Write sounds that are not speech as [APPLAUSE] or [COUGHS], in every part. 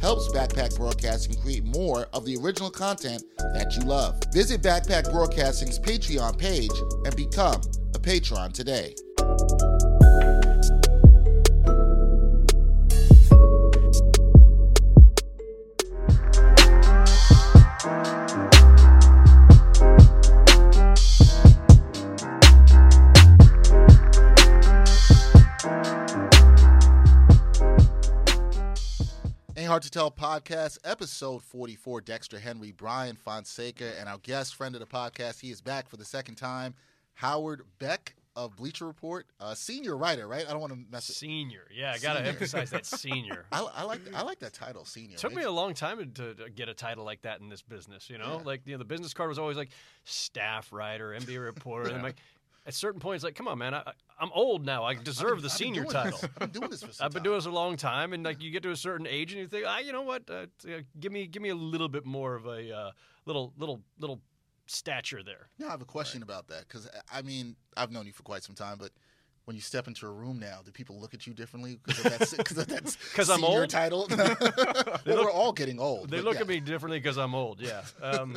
helps Backpack Broadcasting create more of the original content that you love. Visit Backpack Broadcasting's Patreon page and become a patron today. Hard to Tell podcast, episode 44. Dexter Henry, Bryan Fonseca, and our guest friend of the podcast. He is back for the second time, Howard Beck of Bleacher Report, uh, senior writer, right? I don't want to mess it. Senior, yeah, I gotta Senior. emphasize that [LAUGHS] senior. I, I like I like that title, senior. Took me a long time to, to get a title like that in this business. You know, Yeah. like you know, the business card was always like staff writer, NBA reporter, and I'm like, at certain points, like, come on, man, I, I'm old now. I deserve I've the been senior title. I've been doing this for [LAUGHS] I've been doing this a long time, and like you get to a certain age, and you think, ah, you know what? Uh, uh, give me, give me a little bit more of a uh, little, little, little stature there. Now I have a question about that because I mean I've known you for quite some time, but when you step into a room now, do people look at you differently because of that? Because of that [LAUGHS] 'Cause I'm senior old? title. [LAUGHS] well, look- we're all getting old. They look yeah. at me differently because I'm old. Yeah. Um,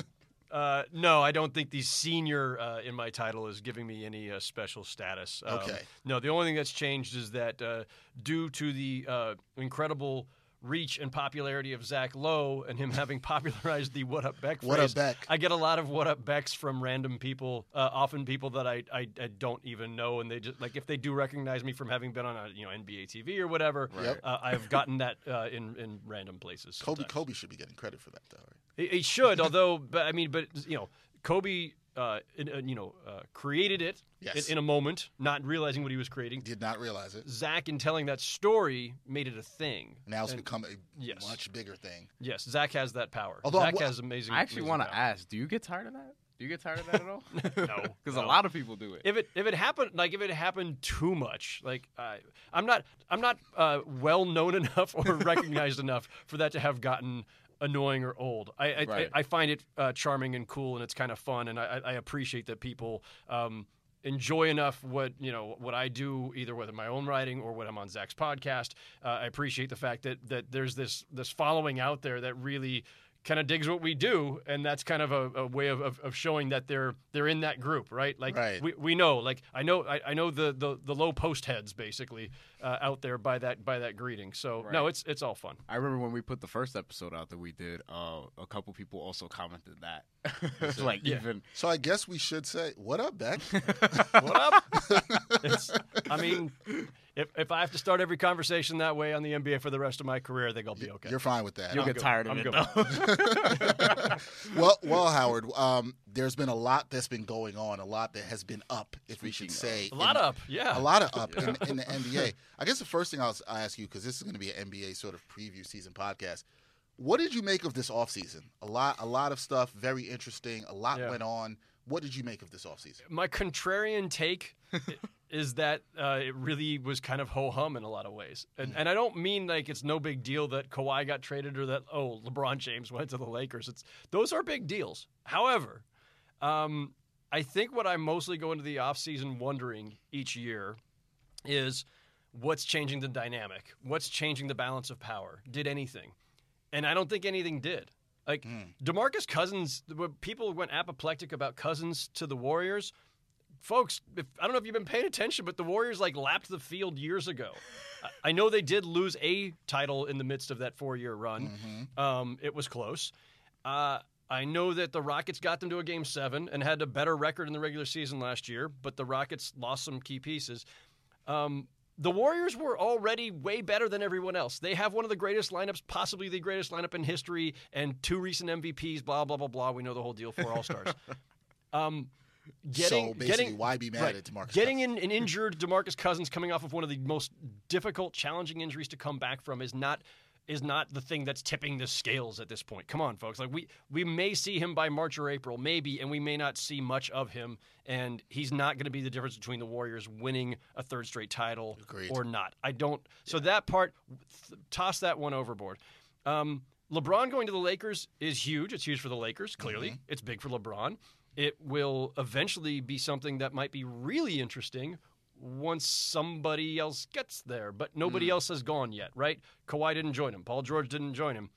uh, no, I don't think the senior uh, in my title is giving me any uh, special status. Um, Okay. No, the only thing that's changed is that uh, due to the uh, incredible reach and popularity of Zach Lowe and him [LAUGHS] having popularized the "What Up Beck" What Up Beck? I get a lot of "What Up Becks" from random people, uh, often people that I, I I don't even know, and they just like if they do recognize me from having been on a you know NBA TV or whatever, Yep. uh, I've gotten that uh, in in random places. Kobe sometimes. Kobe should be getting credit for that, though. Right? He, he should, [LAUGHS] although, but I mean, but you know, Kobe, uh, in, uh, you know, uh, created it Yes. in, in a moment, not realizing what he was creating. Did not realize it. Zach, in telling that story, made it a thing. Now it's And- become a Yes. much bigger thing. Yes, Zach has that power. Although Zach I'm- has amazing. I actually want to ask: Do you get tired of that? Do you get tired of that at all? [LAUGHS] [LAUGHS] No, because no. a lot of people do it. If it if it happened like if it happened too much like I I'm not I'm not uh, well known [LAUGHS] enough or recognized enough for that to have gotten annoying or old. I I, Right. I, I find it uh, charming and cool and it's kind of fun and I, I appreciate that people. Um, enjoy enough what you know what I do either with my own writing or what I'm on Zach's podcast. Uh, I appreciate the fact that that there's this this following out there that really kind of digs what we do, and that's kind of a, a way of, of, of showing that they're they're in that group, right? Like Right. we, we know, like I know I, I know the, the the Lowe Post heads basically uh, out there by that by that greeting. So no, it's it's all fun. I remember when we put the first episode out that we did. Uh, a couple people also commented that, [LAUGHS] It's like Yeah. even So I guess we should say, "What up, Beck?" [LAUGHS] What up? [LAUGHS] It's, I mean, if if I have to start every conversation that way on the NBA for the rest of my career, I think I'll be okay. You're fine with that. you'll I'm get good. tired of I'm it. good. though. [LAUGHS] [LAUGHS] well, well, Howard. Um, there's been a lot that's been going on, a lot that has been up, if we should Speaking say, a lot in- up, yeah. a lot of up in, in the NBA. [LAUGHS] I guess the first thing I'll, I'll ask you because this is going to be an NBA sort of preview season podcast. What did you make of this offseason? A lot, a lot of stuff, very interesting. A lot Yeah. went on. What did you make of this offseason? my contrarian take i- is that uh, it really was kind of ho hum in a lot of ways, and and I don't mean like it's no big deal that Kawhi got traded or that oh LeBron James went to the Lakers. It's those are big deals. However, um, I think what I mostly go into the offseason wondering each year is what's changing the dynamic, what's changing the balance of power. Did anything? And I don't think anything did. Like Demarcus Cousins, people went apoplectic about Cousins to the Warriors. Folks, if, I don't know if you've been paying attention, but the Warriors like lapped the field years ago. [LAUGHS] I, I know they did lose a title in the midst of that four-year run. Um, it was close. Uh, I know that the Rockets got them to a game seven and had a better record in the regular season last year, but the Rockets lost some key pieces. Um, the Warriors were already way better than everyone else. They have one of the greatest lineups, possibly the greatest lineup in history, and two recent MVPs. Blah blah blah blah. We know the whole deal. Four All Stars. [LAUGHS] um, getting so basically, getting why be mad right, at Demarcus? getting in an injured Demarcus Cousins coming off of one of the most difficult, challenging injuries to come back from is not is not the thing that's tipping the scales at this point. Come on, folks. Like we we may see him by March or April, maybe, and we may not see much of him. And he's not going to be the difference between the Warriors winning a third straight title Agreed. or not. I don't. So that part, th- toss that one overboard. Um, LeBron going to the Lakers is huge. It's huge for the Lakers. Clearly, Mm-hmm. it's big for LeBron. It will eventually be something that might be really interesting once somebody else gets there, but nobody else has gone yet, right? Kawhi didn't join him. Paul George didn't join him.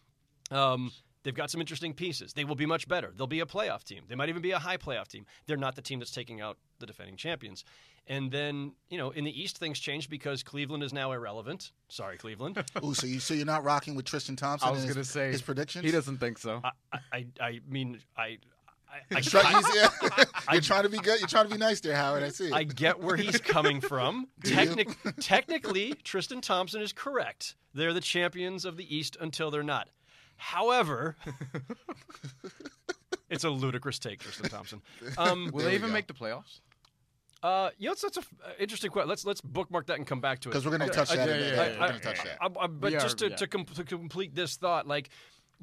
Um, they've got some interesting pieces. They will be much better. They'll be a playoff team. They might even be a high playoff team. They're not the team that's taking out the defending champions. And then, you know, in the East, things changed because Cleveland is now irrelevant. Sorry, Cleveland. [LAUGHS] Ooh, so you so you're not rocking with Tristan Thompson? I was gonna say his predictions. He doesn't think so. I, I, I mean, I, I, I, Try- I, he's- yeah. [LAUGHS] you're trying to be good. You're trying to be nice there, Howard. I see. I get where he's coming from. [LAUGHS] Do? Technic- technically, Tristan Thompson is correct. They're the champions of the East until they're not. However, [LAUGHS] it's a ludicrous take, Tristan Thompson. Um, Will they even go. make the playoffs? uh, you know, it's such an interesting question. Let's let's bookmark that and come back to it. because we're going to touch that. yeah, in yeah, yeah, We're going to touch that. I, I, but We just to, yeah. to, com- to complete this thought, like,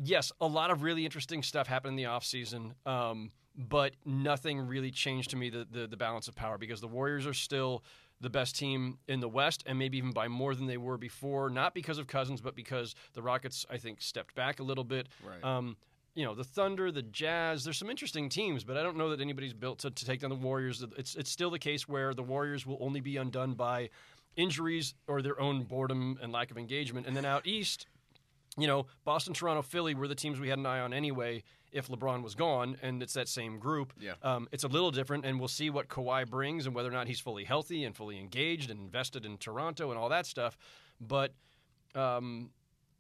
yes, a lot of really interesting stuff happened in the offseason, um, but nothing really changed to me the, the, the balance of power because the Warriors are still the best team in the West and maybe even by more than they were before, not because of Cousins, but because the Rockets, I think, stepped back a little bit. Right. Um, you know, the Thunder, the Jazz, there's some interesting teams, but I don't know that anybody's built to, to take down the Warriors. It's, it's still the case where the Warriors will only be undone by injuries or their own boredom and lack of engagement. And then out east, you know, Boston, Toronto, Philly were the teams we had an eye on anyway if LeBron was gone, and it's that same group. Yeah. Um, it's a little different, and we'll see what Kawhi brings and whether or not he's fully healthy and fully engaged and invested in Toronto and all that stuff. But um,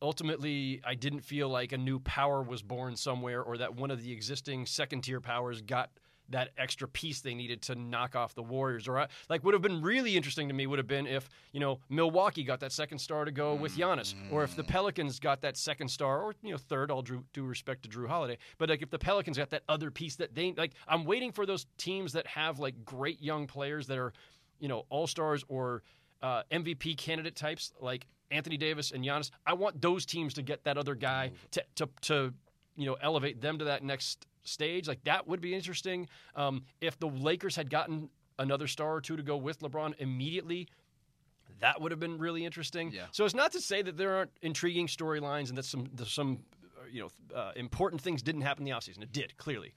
ultimately, I didn't feel like a new power was born somewhere or that one of the existing second tier powers got that extra piece they needed to knock off the Warriors. Or I, like would have been really interesting to me would have been if you know Milwaukee got that second star to go with Giannis, or if the Pelicans got that second star, or you know third. All due, due respect to Jrue Holiday, but like if the Pelicans got that other piece that they like, I'm waiting for those teams that have like great young players that are you know all stars or uh, MVP candidate types like Anthony Davis and Giannis. I want those teams to get that other guy to to, to you know elevate them to that next stage. Like that would be interesting. Um, if the Lakers had gotten another star or two to go with LeBron immediately. That would have been really interesting. Yeah. So it's not to say that there aren't intriguing storylines and that some there's some uh, you know uh, important things didn't happen in the offseason. It did clearly,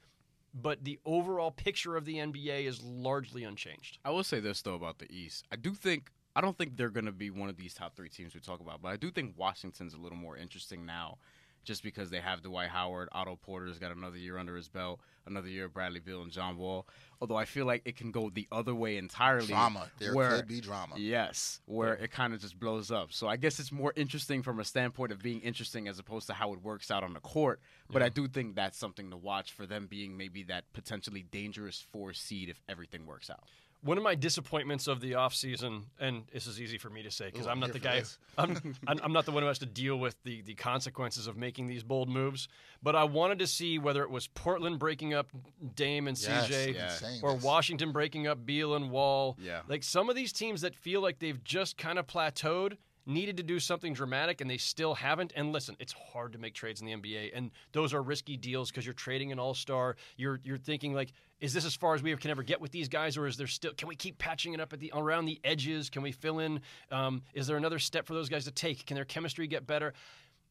but the overall picture of the NBA is largely unchanged. I will say this though about the East. I do think I don't think they're going to be one of these top three teams we talk about, but I do think Washington's a little more interesting now, just because they have Dwight Howard, Otto Porter's got another year under his belt, another year of Bradley Beal and John Wall. Although I feel like it can go the other way entirely. Drama. There where, could be drama. Yes, where it kind of just blows up. So I guess it's more interesting from a standpoint of being interesting as opposed to how it works out on the court. But I do think that's something to watch for them being maybe that potentially dangerous four seed if everything works out. One of my disappointments of the offseason, and this is easy for me to say because I'm I'm not the guy. [LAUGHS] I'm, I'm I'm not the one who has to deal with the, the consequences of making these bold moves. But I wanted to see whether it was Portland breaking up Dame and Yes, CJ, Yeah. or this. Washington breaking up Beal and Wall. Yeah. Like some of these teams that feel like they've just kind of plateaued needed to do something dramatic and they still haven't. And listen, it's hard to make trades in the NBA and those are risky deals because you're trading an all-star. You're you're thinking like is this as far as we can ever get with these guys, or is there still? Can we keep patching it up at the around the edges? Can we fill in? Um, is there another step for those guys to take? Can their chemistry get better?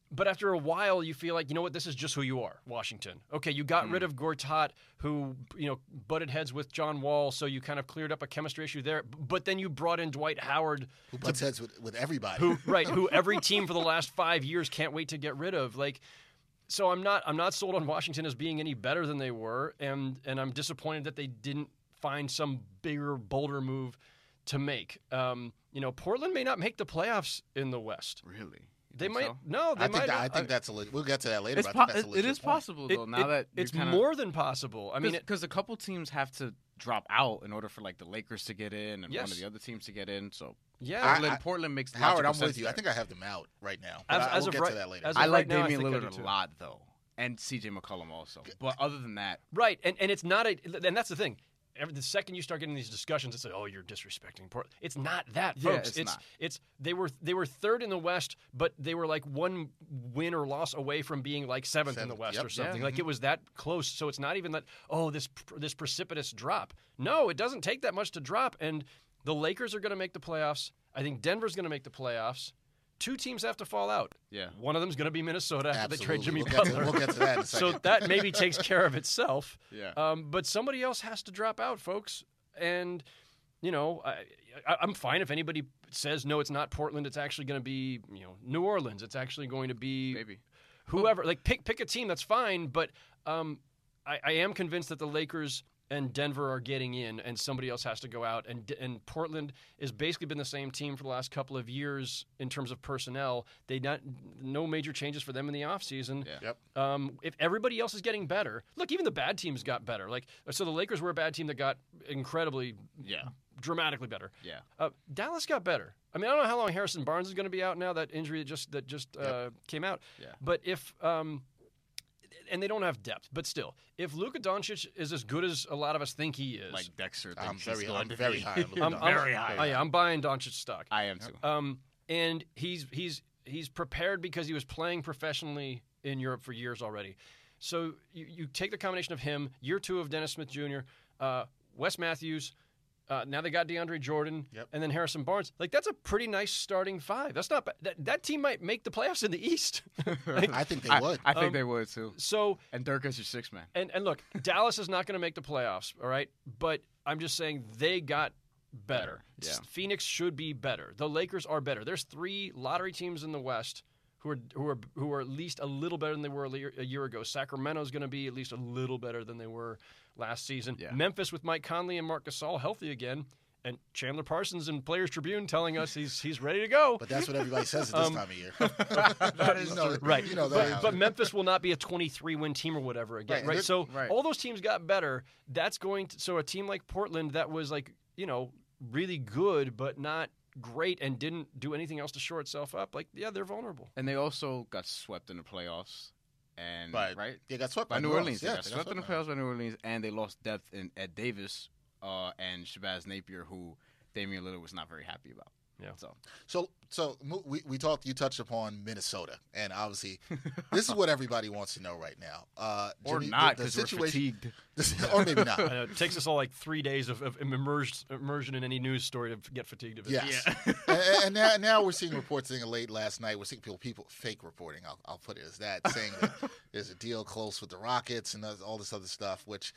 But after a while, you feel like you know what? This is just who you are, Washington. Okay, you got rid of Gortat, who you know butted heads with John Wall, so you kind of cleared up a chemistry issue there. But then you brought in Dwight Howard, Who butts heads with, with everybody? who right, who every [LAUGHS] team for the last five years can't wait to get rid of. Like, so I'm not I'm not sold on Washington as being any better than they were, and and I'm disappointed that they didn't find some bigger, bolder move to make. Um, you know, Portland may not make the playoffs in the West. Really? You They might so? no, they I think might. that, I not. think uh, that's a. Le- we'll get to that later. It's but po- I think that's a it- it legit is point. possible It- though. Now it- that it's kinda, more than possible. I mean, because a couple teams have to drop out in order for like the Lakers to get in and one of the other teams to get in. So yeah. I- Portland, Portland makes Howard, logical I'm with you. I think I have them out right now. But As- I, as we'll of get right- to that later. I like now, I Damian Lillard a lot though, and C.J. McCollum also. But other than that, Right, and and it's not a, and that's the thing. Every, the second you start getting these discussions, it's like, oh, you're disrespecting Portland. It's not that, Yeah, folks. it's it's not. it's they were they were third in the West, but they were like one win or loss away from being like seventh, in the West yep. or something. Yeah. Like mm-hmm. it was that close. So it's not even that. Oh, this this precipitous drop. No, it doesn't take that much to drop. And the Lakers are going to make the playoffs. I think Denver's going to make the playoffs. Two teams have to fall out. Yeah. One of them's going to be Minnesota after they trade Jimmy Butler. We'll get to- we'll get to that in a [LAUGHS] so that maybe takes care of itself. [LAUGHS] Yeah. Um, but somebody else has to drop out, folks. And you know, I, I, I'm fine if anybody says no, it's not Portland. It's actually going to be you know New Orleans. It's actually going to be maybe. whoever. Like pick pick a team. That's fine. But um, I, I am convinced that the Lakers and Denver are getting in, and somebody else has to go out. And and Portland has basically been the same team for the last couple of years in terms of personnel. They not no major changes for them in the offseason. Yeah. Yep. Um, if everybody else is getting better, look, even the bad teams got better. Like so, the Lakers were a bad team that got incredibly, Yeah. dramatically better. Yeah. Uh, Dallas got better. I mean, I don't know how long Harrison Barnes is going to be out now. That injury that just that just uh, came out. Yeah. But if um, and they don't have depth, but still, if Luka Doncic is as good as a lot of us think he is, Like Dexter. I'm thinks very, he's I'm very high. [LAUGHS] I'm, I'm- Very high. oh, I'm buying Doncic stock. I am too. Um, and he's he's he's prepared because he was playing professionally in Europe for years already. So you, you take the combination of him, year two of Dennis Smith Jr., uh, Wes Matthews. Uh, now they got DeAndre Jordan, Yep. and then Harrison Barnes. Like that's a pretty nice starting five. That's not bad. That, that team might make the playoffs in the East. [LAUGHS] Like, I think they I, would. I think Um, they would too. so And Dirk is your six man. and and look, [LAUGHS] Dallas is not going to make the playoffs, all right? But I'm just saying they got better. Better, yeah. Phoenix should be better. The Lakers are better. There's three lottery teams in the West who are who are who are at least a little better than they were a year, a year ago. Sacramento's going to be at least a little better than they were last season. Yeah. Memphis with Mike Conley and Marc Gasol healthy again. And Chandler Parsons in Players Tribune telling us he's he's ready to go. [LAUGHS] But that's what everybody says at this Um, time of year. [LAUGHS] That is You know. [LAUGHS] Right. You know but, but Memphis will not be a 23 win team or whatever again. Right, Right. So right. all those teams got better. That's going to so a team like Portland that was like, you know, really good but not great and didn't do anything else to shore itself up, like yeah, they're vulnerable. And they also got swept in the playoffs. And Right. right They got swept by by New Orleans. Orleans. They Yeah, got they got swept in the playoffs by New Orleans, and they lost depth in Ed Davis uh, and Shabazz Napier, who Damian Lillard was not very happy about. Yeah. So So, so we, we talked. You touched upon Minnesota, and obviously, this is what everybody wants to know right now. Uh, or Jimmy, not the, the because we're situation, fatigued. [LAUGHS] or maybe not. I know, it takes us all like three days of, of immersion, immersion in any news story to get fatigued of it. Yes, and, and now, now we're seeing reports saying late last night. We're seeing people, people fake reporting. I'll, I'll put it as that, [LAUGHS] saying that there's a deal close with the Rockets and all this other stuff. Which,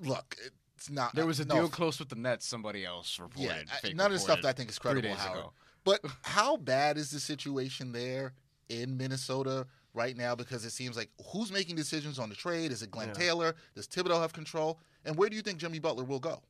look, it's not. There uh, was a no, deal close with the Nets. Somebody else reported. Yeah, I- fake none of the stuff that I think is three credible, days Howard. ago. But [LAUGHS] how bad is the situation there in Minnesota right now? Because it seems like who's making decisions on the trade? Is it Glenn Yeah. Taylor? Does Thibodeau have control? And where do you think Jimmy Butler will go?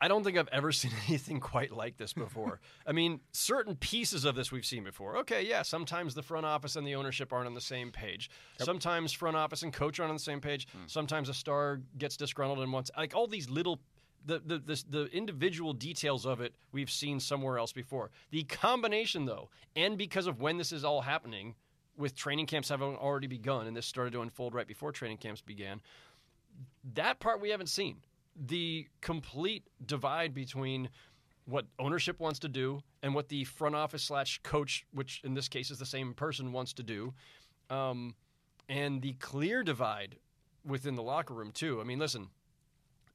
I don't think I've ever [LAUGHS] seen anything quite like this before. [LAUGHS] I mean, certain pieces of this we've seen before. Okay, yeah, sometimes the front office and the ownership aren't on the same page. Sometimes front office and coach aren't on the same page. Hmm. Sometimes a star gets disgruntled and wants like all these little the the, the the individual details of it we've seen somewhere else before. The combination though, and because of when this is all happening, with training camps having already begun, and this started to unfold right before training camps began, that part we haven't seen. The complete divide between what ownership wants to do and what the front office slash coach, which in this case is the same person, wants to do, um, and the clear divide within the locker room too. I mean, listen,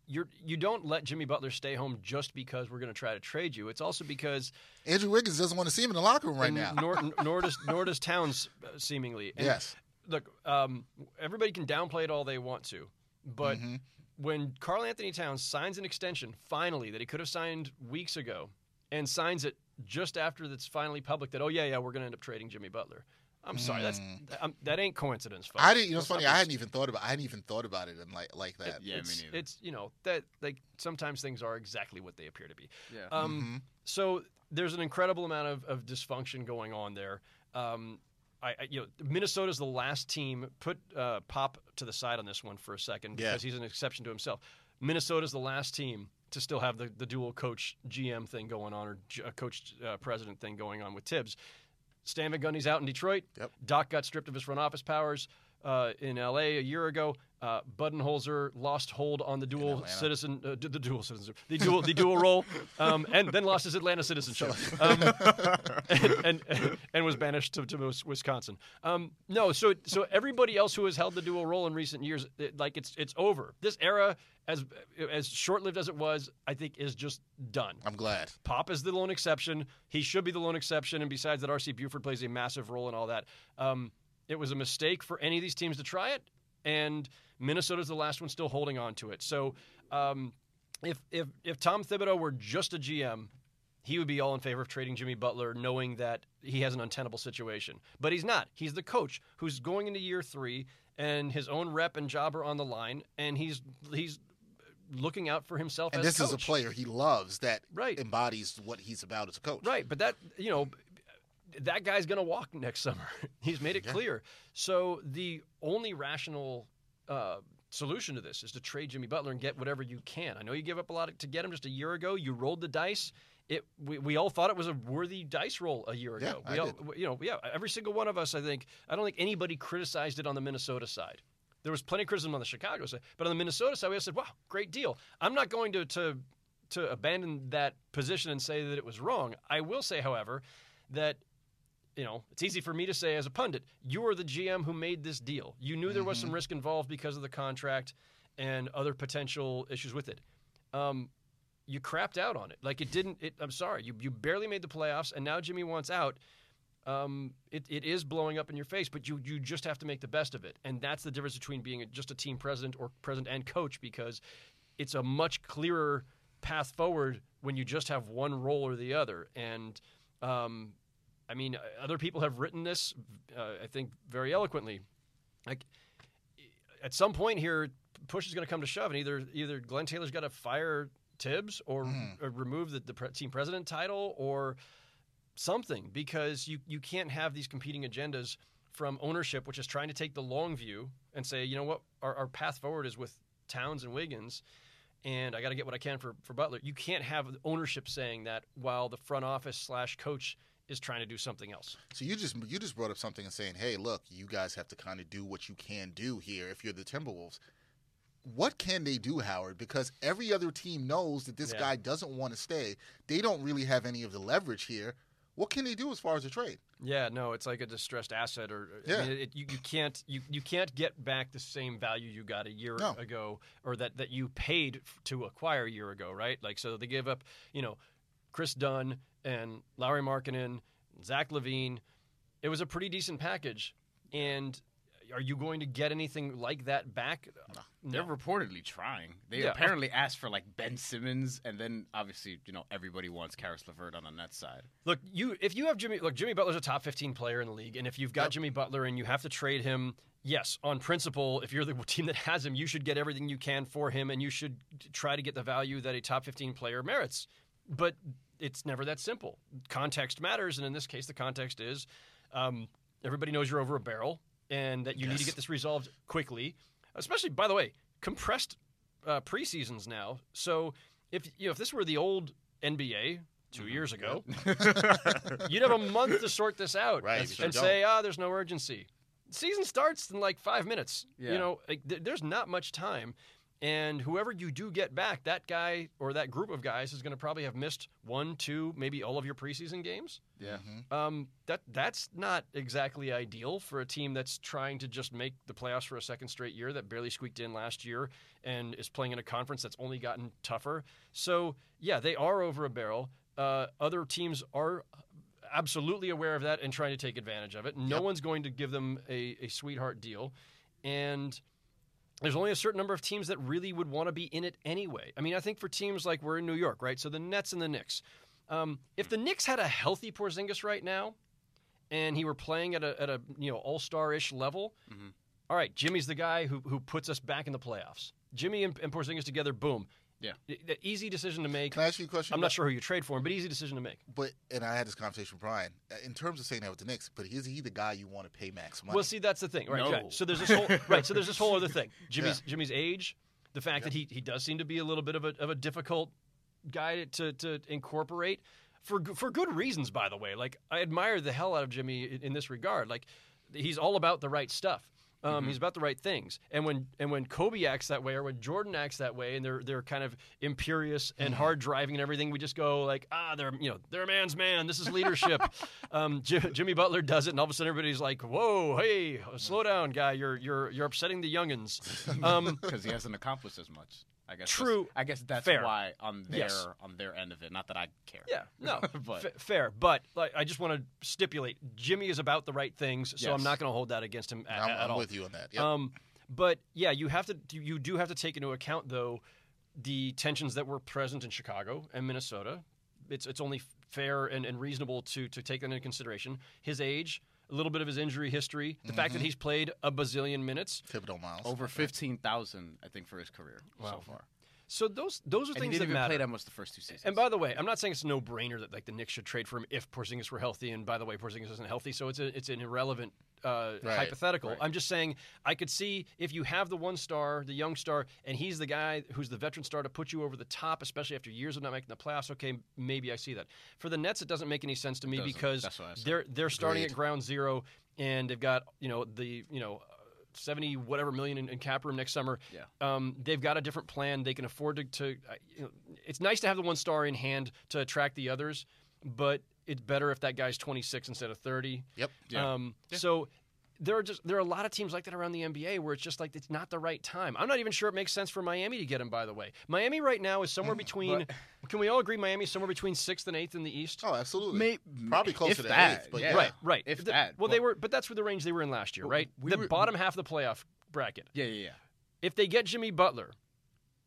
you're you don't let Jimmy Butler stay home just because we're going to try to trade you. It's also because Andrew Wiggins doesn't want to see him in the locker room right now. Nor, [LAUGHS] nor does nor does Towns uh, seemingly. And yes. look, um, everybody can downplay it all they want to, but Mhm. When Karl-Anthony Towns signs an extension finally that he could have signed weeks ago, and signs it just after it's finally public that oh yeah yeah we're going to end up trading Jimmy Butler, I'm sorry, that's um, that ain't coincidence, folks. Hmm. I didn't. You know, it's funny. I hadn't even thought about. I hadn't even thought about it in like like that. Yeah, me it's, neither. it's you know that like sometimes things are exactly what they appear to be. Yeah. Um, Mm-hmm. So there's an incredible amount of, of dysfunction going on there. Um, I, I you know Minnesota's the last team. Put uh, Pop to the side on this one for a second Yeah. because he's an exception to himself. Minnesota's the last team to still have the, the dual coach GM thing going on or G- uh, coach uh, president thing going on with Thibs. Stan Van Gundy's out in Detroit. Yep. Doc got stripped of his front office powers uh, in L.A. a year ago. Uh, Budenholzer lost hold on the dual citizen, uh, d- the dual citizenship, the dual, the dual role, um, and then lost his Atlanta citizenship, um, and, and and was banished to, to Wisconsin. Um, no, so so everybody else who has held the dual role in recent years, it, like it's it's over. This era, as as short lived as it was, I think is just done. I'm glad. Pop is the lone exception. He should be the lone exception. And besides that, R.C. Buford plays a massive role in all that. Um, it was a mistake for any of these teams to try it, and Minnesota's the last one still holding on to it. So um, if, if, if Tom Thibodeau were just a GM, he would be all in favor of trading Jimmy Butler, knowing that he has an untenable situation. But he's not. He's the coach who's going into year three, and his own rep and job are on the line, and he's he's looking out for himself. And this is a player he loves that Right. embodies what he's about as a coach. Right, but that you know, that guy's going to walk next summer. [LAUGHS] He's made it clear. So the only rational uh, solution to this is to trade Jimmy Butler and get whatever you can. I know you gave up a lot to get him just a year ago. You rolled the dice. It we, we all thought it was a worthy dice roll a year ago. Yeah, ago. I all, did. you know, yeah, every single one of us. I think I don't think anybody criticized it on the Minnesota side. There was plenty of criticism on the Chicago side, but on the Minnesota side, we all said, "Wow, great deal." I'm not going to to to abandon that position and say that it was wrong. I will say, however, that you know it's easy for me to say as a pundit, you are the GM who made this deal. You knew there was some risk involved because of the contract and other potential issues with it. Um, you crapped out on it. Like it didn't. It, I'm sorry, you you barely made the playoffs, and now Jimmy wants out. Um, it, it is blowing up in your face, but you you just have to make the best of it, and that's the difference between being a, just a team president or president and coach because it's a much clearer path forward when you just have one role or the other. And um, I mean, other people have written this, uh, I think, very eloquently. Like at some point here, push is going to come to shove, and either either Glenn Taylor's got to fire Thibs or, or remove the, the pre- team president title or something because you you can't have these competing agendas from ownership, which is trying to take the long view and say, you know what, our, our path forward is with Towns and Wiggins, and I got to get what I can for for Butler. You can't have ownership saying that while the front office slash coach is trying to do something else. So you just you just brought up something and saying, "Hey, look, you guys have to kind of do what you can do here if you're the Timberwolves." What can they do, Howard? Because every other team knows that this Yeah. guy doesn't want to stay. They don't really have any of the leverage here. What can they do as far as a trade? Yeah, no, it's like a distressed asset, or I Yeah. mean, it, you, you can't you, you can't get back the same value you got a year No. ago, or that, that you paid to acquire a year ago, right? Like, so they give up, you know, Kris Dunn and Lauri Markkanen, Zach LaVine. It was a pretty decent package, and are you going to get anything like that back? They're reportedly trying. They Yeah. apparently asked for like Ben Simmons, and then obviously, you know, everybody wants Caris LeVert on the Nets side. Look, you if you have Jimmy, look, Jimmy Butler's a top 15 player in the league, and if you've got Yep. Jimmy Butler and you have to trade him, yes, on principle, if you're the [LAUGHS] team that has him, you should get everything you can for him, and you should try to get the value that a top 15 player merits. But it's never that simple. Context matters, and in this case, the context is um, everybody knows you're over a barrel, and that you need to get this resolved quickly. Especially, by the way, compressed uh, preseasons now. So if you know if this were the old NBA 2 Mm-hmm. years ago, [LAUGHS] you'd have a month to sort this out Right, and, but you and don't. say, ah, there's no urgency. Season starts in like five minutes. Yeah. You know, like, th- there's not much time. And whoever you do get back, that guy or that group of guys is going to probably have missed one, two, maybe all of your preseason games. Yeah. Um, that that's not exactly ideal for a team that's trying to just make the playoffs for a second straight year that barely squeaked in last year and is playing in a conference that's only gotten tougher. So yeah, they are over a barrel. Uh, other teams are absolutely aware of that and trying to take advantage of it. No Yep. one's going to give them a, a sweetheart deal, and there's only a certain number of teams that really would want to be in it anyway. I mean, I think for teams like we're in New York, right? So the Nets and the Knicks. Um, if the Knicks had a healthy Porzingis right now, and he were playing at a at a you know all star ish level, Mm-hmm. all right, Jimmy's the guy who who puts us back in the playoffs. Jimmy and, and Porzingis together, boom. Yeah. I- easy decision to make. Can I ask you a question? I'm about- not sure who you trade for him, but easy decision to make. But and I had this conversation with Bryan uh, in terms of saying that with the Knicks. But is he the guy you want to pay max money? Well, see, that's the thing, right? No. yeah. So there's this whole [LAUGHS] right. So there's this whole other thing. Jimmy's Yeah. Jimmy's age, the fact that he he does seem to be a little bit of a of a difficult guy to to incorporate for for good reasons, by the way. Like I admire the hell out of Jimmy in, in this regard. Like he's all about the right stuff. Um, He's about the right things, and when and when Kobe acts that way, or when Jordan acts that way, and they're they're kind of imperious and hard driving and everything, we just go like, ah, they're you know they're a man's man. This is leadership. [LAUGHS] um, J- Jimmy Butler does it, and all of a sudden everybody's like, whoa, hey, slow down, guy. You're you're you're upsetting the youngins. [LAUGHS] Um, [LAUGHS] because he hasn't accomplished as much. I guess. True. That's, I guess that's Fair. why on their Yes. on their end of it. Not that I care. Yeah, no, [LAUGHS] But- fa- fair. But like, I just want to stipulate, Jimmy is about the right things, so I'm not going to hold that against him at, I'm, at I'm all. with you on that. Yep. Um, but yeah, you have to. You do have to take into account though the tensions that were present in Chicago and Minnesota. It's it's only fair and, and reasonable to to take that into consideration. His age, a little bit of his injury history, the fact that Mm-hmm. he's played a bazillion minutes. Thibodeau Miles. Over fifteen thousand, I think, for his career so far. So those those are And he things didn't that even matter. play that much the first two seasons. And by the way, I'm not saying it's a no-brainer that like the Knicks should trade for him if Porzingis were healthy. And by the way, Porzingis isn't healthy, so it's a, it's an irrelevant uh, Right, hypothetical. right. I'm just saying I could see if you have the one star, the young star, and he's the guy who's the veteran star to put you over the top, especially after years of not making the playoffs. Okay, maybe I see that. For the Nets, it doesn't make any sense to me because That's what I said. they're they're starting Agreed. at ground zero and they've got you know the you know. 70 whatever million in, in cap room next summer. Yeah. Um, they've got a different plan. They can afford to. to uh, you know, it's nice to have the one star in hand to attract the others, but it's better if that guy's 26 instead of 30. Yep. Yeah. Um, So there are just there are a lot of teams like that around the NBA where it's just like it's not the right time. I'm not even sure it makes sense for Miami to get him. By the way, Miami right now is somewhere [CLEARS THROAT] between. can we all agree Miami's somewhere between sixth and eighth in the East? Oh, absolutely. May- Probably closer to that, eighth, but yeah. yeah. Right, right. If The- that, well, but- they were, but that's where the range they were in last year, right? we the were- bottom half of the playoff bracket. Yeah, yeah, yeah. If they get Jimmy Butler,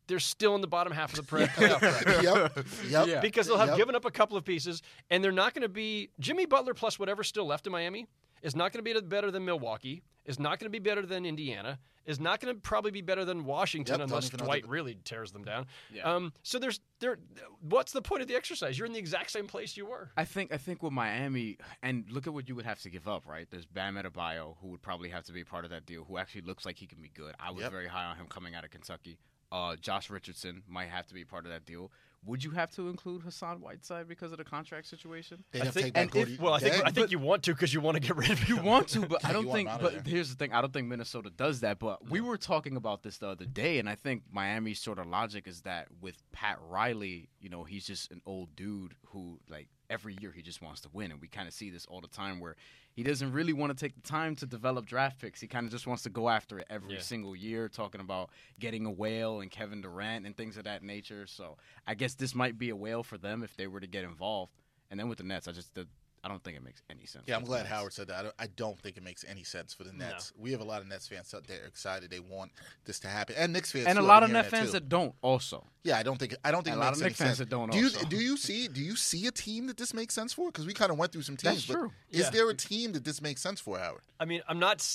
they're still in the bottom half of the pre- playoff [LAUGHS] bracket. yep. Yep. Yeah. because they'll have Yep. given up a couple of pieces, and they're not going to be Jimmy Butler plus whatever's still left in Miami is not going to be better than Milwaukee. Is not going to be better than Indiana. Is not going to probably be better than Washington Yep, unless Dwight the- really tears them down. Yeah. Um, so there's there. What's the point of the exercise? You're in the exact same place you were. I think I think with Miami, and look at what you would have to give up, right? There's Bam Adebayo, who would probably have to be part of that deal, who actually looks like he can be good. I was Yep. very high on him coming out of Kentucky. Uh, Josh Richardson might have to be part of that deal. Would you have to include Hassan Whiteside because of the contract situation? They'd I have to think, take and back if- well, I think Gay. I think you want to because you want to get rid of him. You want to, but [LAUGHS] I don't think. him out of But there. here's the thing: I don't think Minnesota does that. But we were talking about this the other day, and I think Miami's sort of logic is that with Pat Riley, you know, he's just an old dude who, like, every year he just wants to win, and we kind of see this all the time where he doesn't really want to take the time to develop draft picks. He kind of just wants to go after it every Yeah. single year, talking about getting a whale and Kevin Durant and things of that nature. So I guess this might be a whale for them if they were to get involved. And then with the Nets, I just. The, I don't think it makes any sense. Yeah, I'm glad Nets. Howard said that. I don't, I don't think it makes any sense for the Nets. We have a lot of Nets fans out there excited. They want this to happen, and Knicks fans and a lot I've of Nets fans too. that don't also. Yeah, I don't think I don't think And it a lot makes of any Knicks fans sense. that don't do you also. do you see do you see a team that this makes sense for? Because we kind of went through some teams. That's but true. Is Yeah. there a team that this makes sense for, Howard? I mean, I'm not.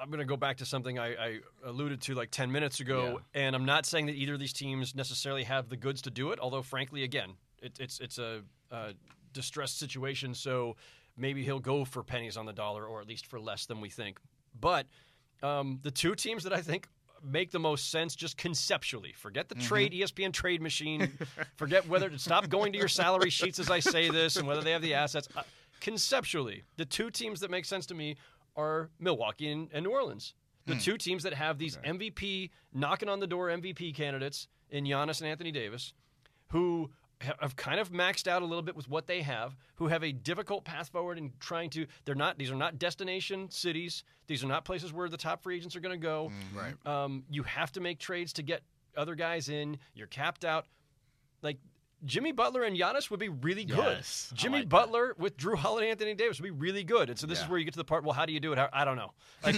I'm going to go back to something I, I alluded to like 10 minutes ago, and I'm not saying that either of these teams necessarily have the goods to do it. Although, frankly, again, it, it's it's a, uh distressed situation, so maybe he'll go for pennies on the dollar, or at least for less than we think. But um, the two teams that I think make the most sense just conceptually. Forget the trade E ESPN trade machine. [LAUGHS] Forget whether to stop going to your salary sheets as I say this and whether they have the assets. Uh, conceptually, the two teams that make sense to me are Milwaukee and, and New Orleans. The two teams that have these MVP knocking on the door MVP candidates in Giannis and Anthony Davis, who have kind of maxed out a little bit with what they have, who have a difficult path forward in trying to. They're not. These are not destination cities. These are not places where the top free agents are going to go. Right. Um, you have to make trades to get other guys in. You're capped out. Like Jimmy Butler and Giannis would be really good. Yes, Jimmy like that. Butler with Jrue Holiday, and Anthony Davis would be really good. And so this is where you get to the part. Well, how do you do it? I, I don't know. [LAUGHS] Like,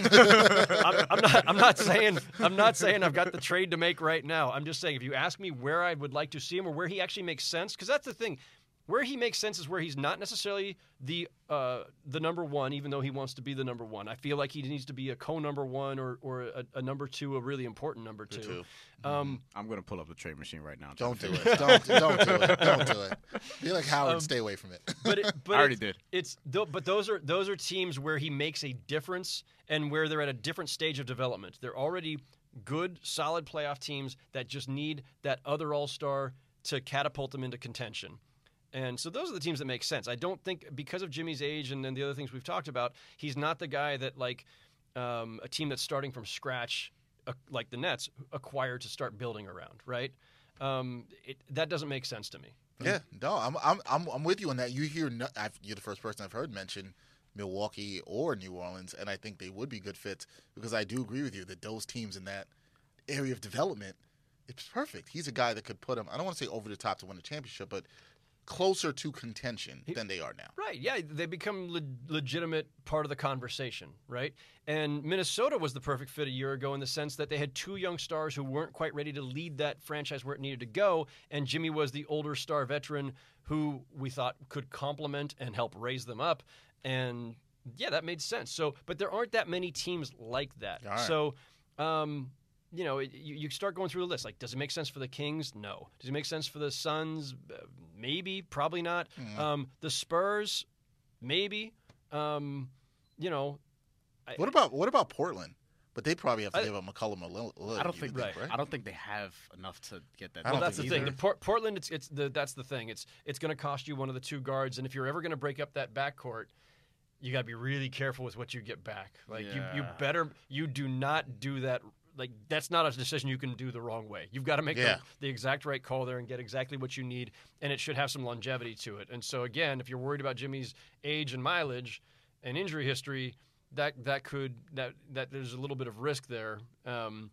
I'm, I'm not. I'm not saying. I'm not saying I've got the trade to make right now. I'm just saying if you ask me where I would like to see him or where he actually makes sense, because that's the thing. Where he makes sense is where he's not necessarily the uh, the number one, even though he wants to be the number one. I feel like he needs to be a co number one or or a, a number two, a really important number two. two. Um, I'm gonna pull up the trade machine right now. Don't do it. Don't don't do it. Don't do it. [LAUGHS] Be like Howard. stay away from it. but it, [LAUGHS] but I already it's- did. It's tho- but those are those are teams where he makes a difference and where they're at a different stage of development. They're already good, solid playoff teams that just need that other all star to catapult them into contention. And so those are the teams that make sense. I don't think because of Jimmy's age and then the other things we've talked about, he's not the guy that like um, a team that's starting from scratch, uh, like the Nets, acquired to start building around. Right? Um, it, that doesn't make sense to me. Yeah, no, I'm I'm I'm, I'm with you on that. You hear, no, you're the first person I've heard mention Milwaukee or New Orleans, and I think they would be good fits because I do agree with you that those teams in that area of development, it's perfect. He's a guy that could put them. I don't want to say over the top to win a championship, but closer to contention than they are now. Right. Yeah, they become le- legitimate part of the conversation, right? And Minnesota was the perfect fit a year ago in the sense that they had two young stars who weren't quite ready to lead that franchise where it needed to go, and Jimmy was the older star veteran who we thought could complement and help raise them up. And yeah, that made sense. So, but there aren't that many teams like that. Right. So, um, you know, it, you, you start going through the list. Like, does it make sense for the Kings? No. Does it make sense for the Suns? Uh, maybe, probably not. Mm-hmm. Um, the Spurs, maybe. Um, you know, I- What about what about Portland? But they probably have to I- give up McCollum or Lillard. I don't you think would right. right? I don't think they have enough to get that. Well, that's the think thing. The Port- Portland, it's it's the that's the thing. It's it's going to cost you one of the two guards, and if you're ever going to break up that backcourt, you got to be really careful with what you get back. Like you you better you do not do that. Like that's not a decision you can do the wrong way. You've got to make Yeah. the, the exact right call there and get exactly what you need, and it should have some longevity to it. And so again, if you're worried about Jimmy's age and mileage and injury history, that that could that that there's a little bit of risk there. Um,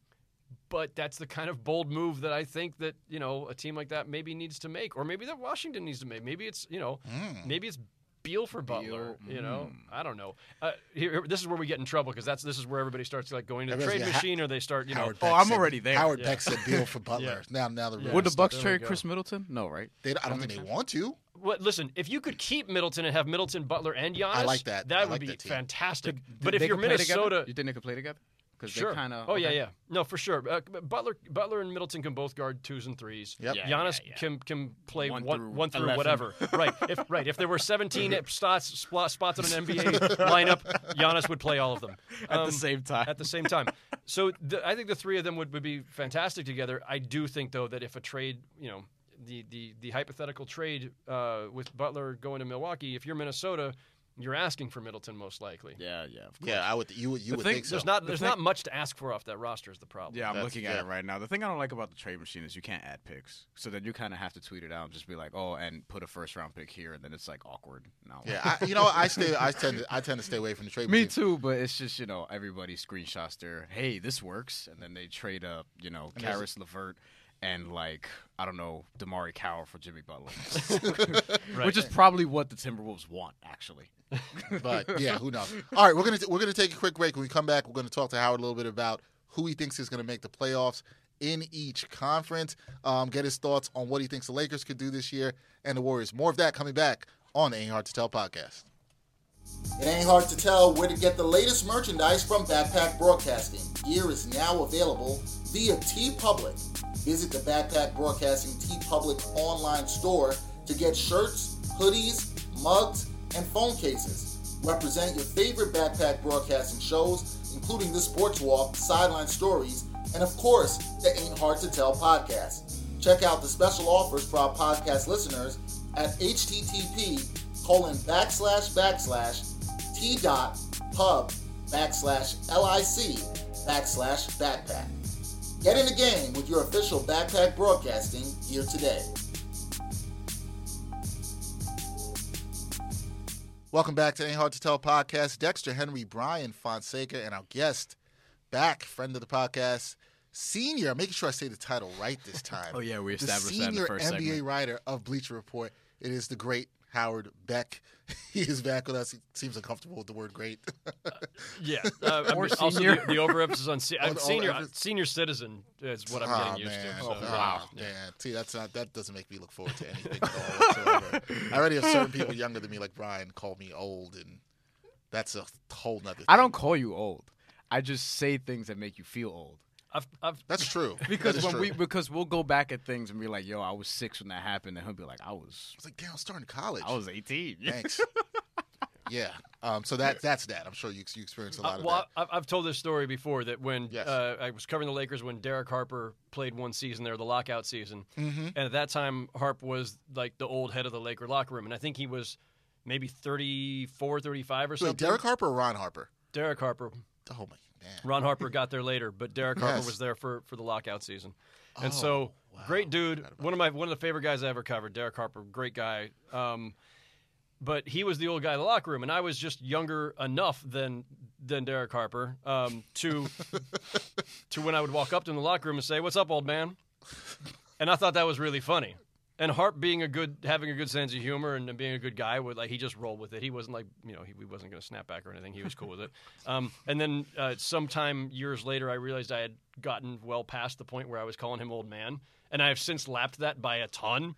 but that's the kind of bold move that I think that you know a team like that maybe needs to make, or maybe that Washington needs to make. Maybe it's you know Mm. maybe it's Beal for Butler. Beal, You know, mm. I don't know. Uh, here, this is where we get in trouble because that's this is where everybody starts like going to the trade got Ha- machine, or they start you know. Howard Oh, Beck I'm said- already there. Howard Yeah. Beck said Beal for [LAUGHS] Butler. Yeah. Now, now the Yeah. Would the Bucks trade. Khris Middleton? No, right? They, I don't That think they sense. want to. What, listen, if you could keep Middleton and have Middleton, Butler, and Giannis, I like that. That I would like be that fantastic. Did but if you're could play? Minnesota, you think they could play together? Because Sure. they kind of. oh yeah, yeah. No, for sure. Uh, Butler, Butler, and Middleton can both guard twos and threes. Yep. Yeah, Giannis yeah, yeah. can can play One one, through one through 11. whatever. [LAUGHS] right. If right. If there were 17 [LAUGHS] spots spots on an NBA [LAUGHS] lineup, Giannis would play all of them At Um, the same time. At the same time. So the, I think the three of them would, would be fantastic together. I do think though that if a trade, you know, the the the hypothetical trade uh, with Butler going to Milwaukee, if you're Minnesota, you're asking for Middleton most likely. yeah, yeah. Of. Yeah, I would. You would. You The would thing- think so. There's not The there's thing- not much to ask for off that roster is the problem. Yeah, I'm That's- looking at yeah. it right now. The thing I don't like about the trade machine is you can't add picks. So then you kind of have to tweet it out and just be like, oh, and put a first round pick here, and then it's like awkward. No. Yeah, I, you know. I stay. I tend. To, I tend to stay away from the trade. [LAUGHS] Me machine. too, but it's just you know everybody screenshots their hey this works, and then they trade up you know And there's- Caris LeVert and like I don't know DeMarre Carroll for Jimmy Butler, Right. [LAUGHS] [LAUGHS] which is probably what the Timberwolves want actually. [LAUGHS] But [LAUGHS] yeah, who knows? [LAUGHS] All right, we're gonna we're gonna take a quick break. When we come back, we're gonna talk to Howard a little bit about who he thinks is gonna make the playoffs in each conference. Um, get his thoughts on what he thinks the Lakers could do this year and the Warriors. More of that coming back on the Ain't Hard to Tell podcast. It ain't hard to tell where to get the latest merchandise from Backpack Broadcasting. Gear is now available via TeePublic. Visit the Backpack Broadcasting T Public online store to get shirts, hoodies, mugs, and phone cases. Represent your favorite Backpack Broadcasting shows, including the Sports Walk, Sideline Stories, and of course, the Ain't Hard to Tell podcast. Check out the special offers for our podcast listeners at http colon backslash backslash t dot pub backslash lic backslash backpack. Get in the game with your official backpack broadcasting gear today. Welcome back to Ain't Hard to Tell podcast. Dexter Henry, Bryan Fonseca, and our guest back, friend of the podcast, senior. I'm making sure I say the title right this [LAUGHS] time. Oh, yeah, we the established that in the senior first NBA segment. writer of Bleacher Report. It is the great Howard Beck. [LAUGHS] He is back with us. He seems uncomfortable with the word "great." [LAUGHS] Yeah, [LAUGHS] uh, I'm Or also senior. the, the overemphasis on se- Oh, I'm the senior overemphasis. senior citizen is what I'm oh, getting used man. to. Oh, so, wow, yeah. man. See, that's not that doesn't make me look forward to anything at all whatsoever. I already have certain people younger than me, like Bryan, call me old, and that's a whole nother. I don't call you old. I just say things that make you feel old. I've, I've That's true. [LAUGHS] Because is when true. we because we'll go back at things and be like, "Yo, I was six when that happened," and he'll be like, "I was It's like, damn, I'm starting college. I was 18. Thanks. [LAUGHS] yeah. Um. So that that's that. I'm sure you you experienced a lot Uh, of well, I've, I've told this story before that when Yes. uh, I was covering the Lakers when Derek Harper played one season there, the lockout season. Mm-hmm. and at that time Harp was like the old head of the Laker locker room, and I think he was maybe 34, 35 or Wait, something. Derek Harper or Ron Harper? Derek Harper. Oh my. Ron Harper got there later, but Derek Harper Yes. was there for, for the lockout season. And Oh, so, wow. great dude. One of my one of the favorite guys I ever covered. Derek Harper, great guy. Um, but he was the old guy in the locker room, and I was just younger enough than than Derek Harper um, to [LAUGHS] to when I would walk up to him in the locker room and say, "What's up, old man?" And I thought that was really funny. And Harp being a good, having a good sense of humor and being a good guy, would like he just rolled with it. He wasn't like you know he, he wasn't going to snap back or anything. He was cool with it. Um, and then uh, sometime years later, I realized I had gotten well past the point where I was calling him old man, and I have since lapped that by a ton.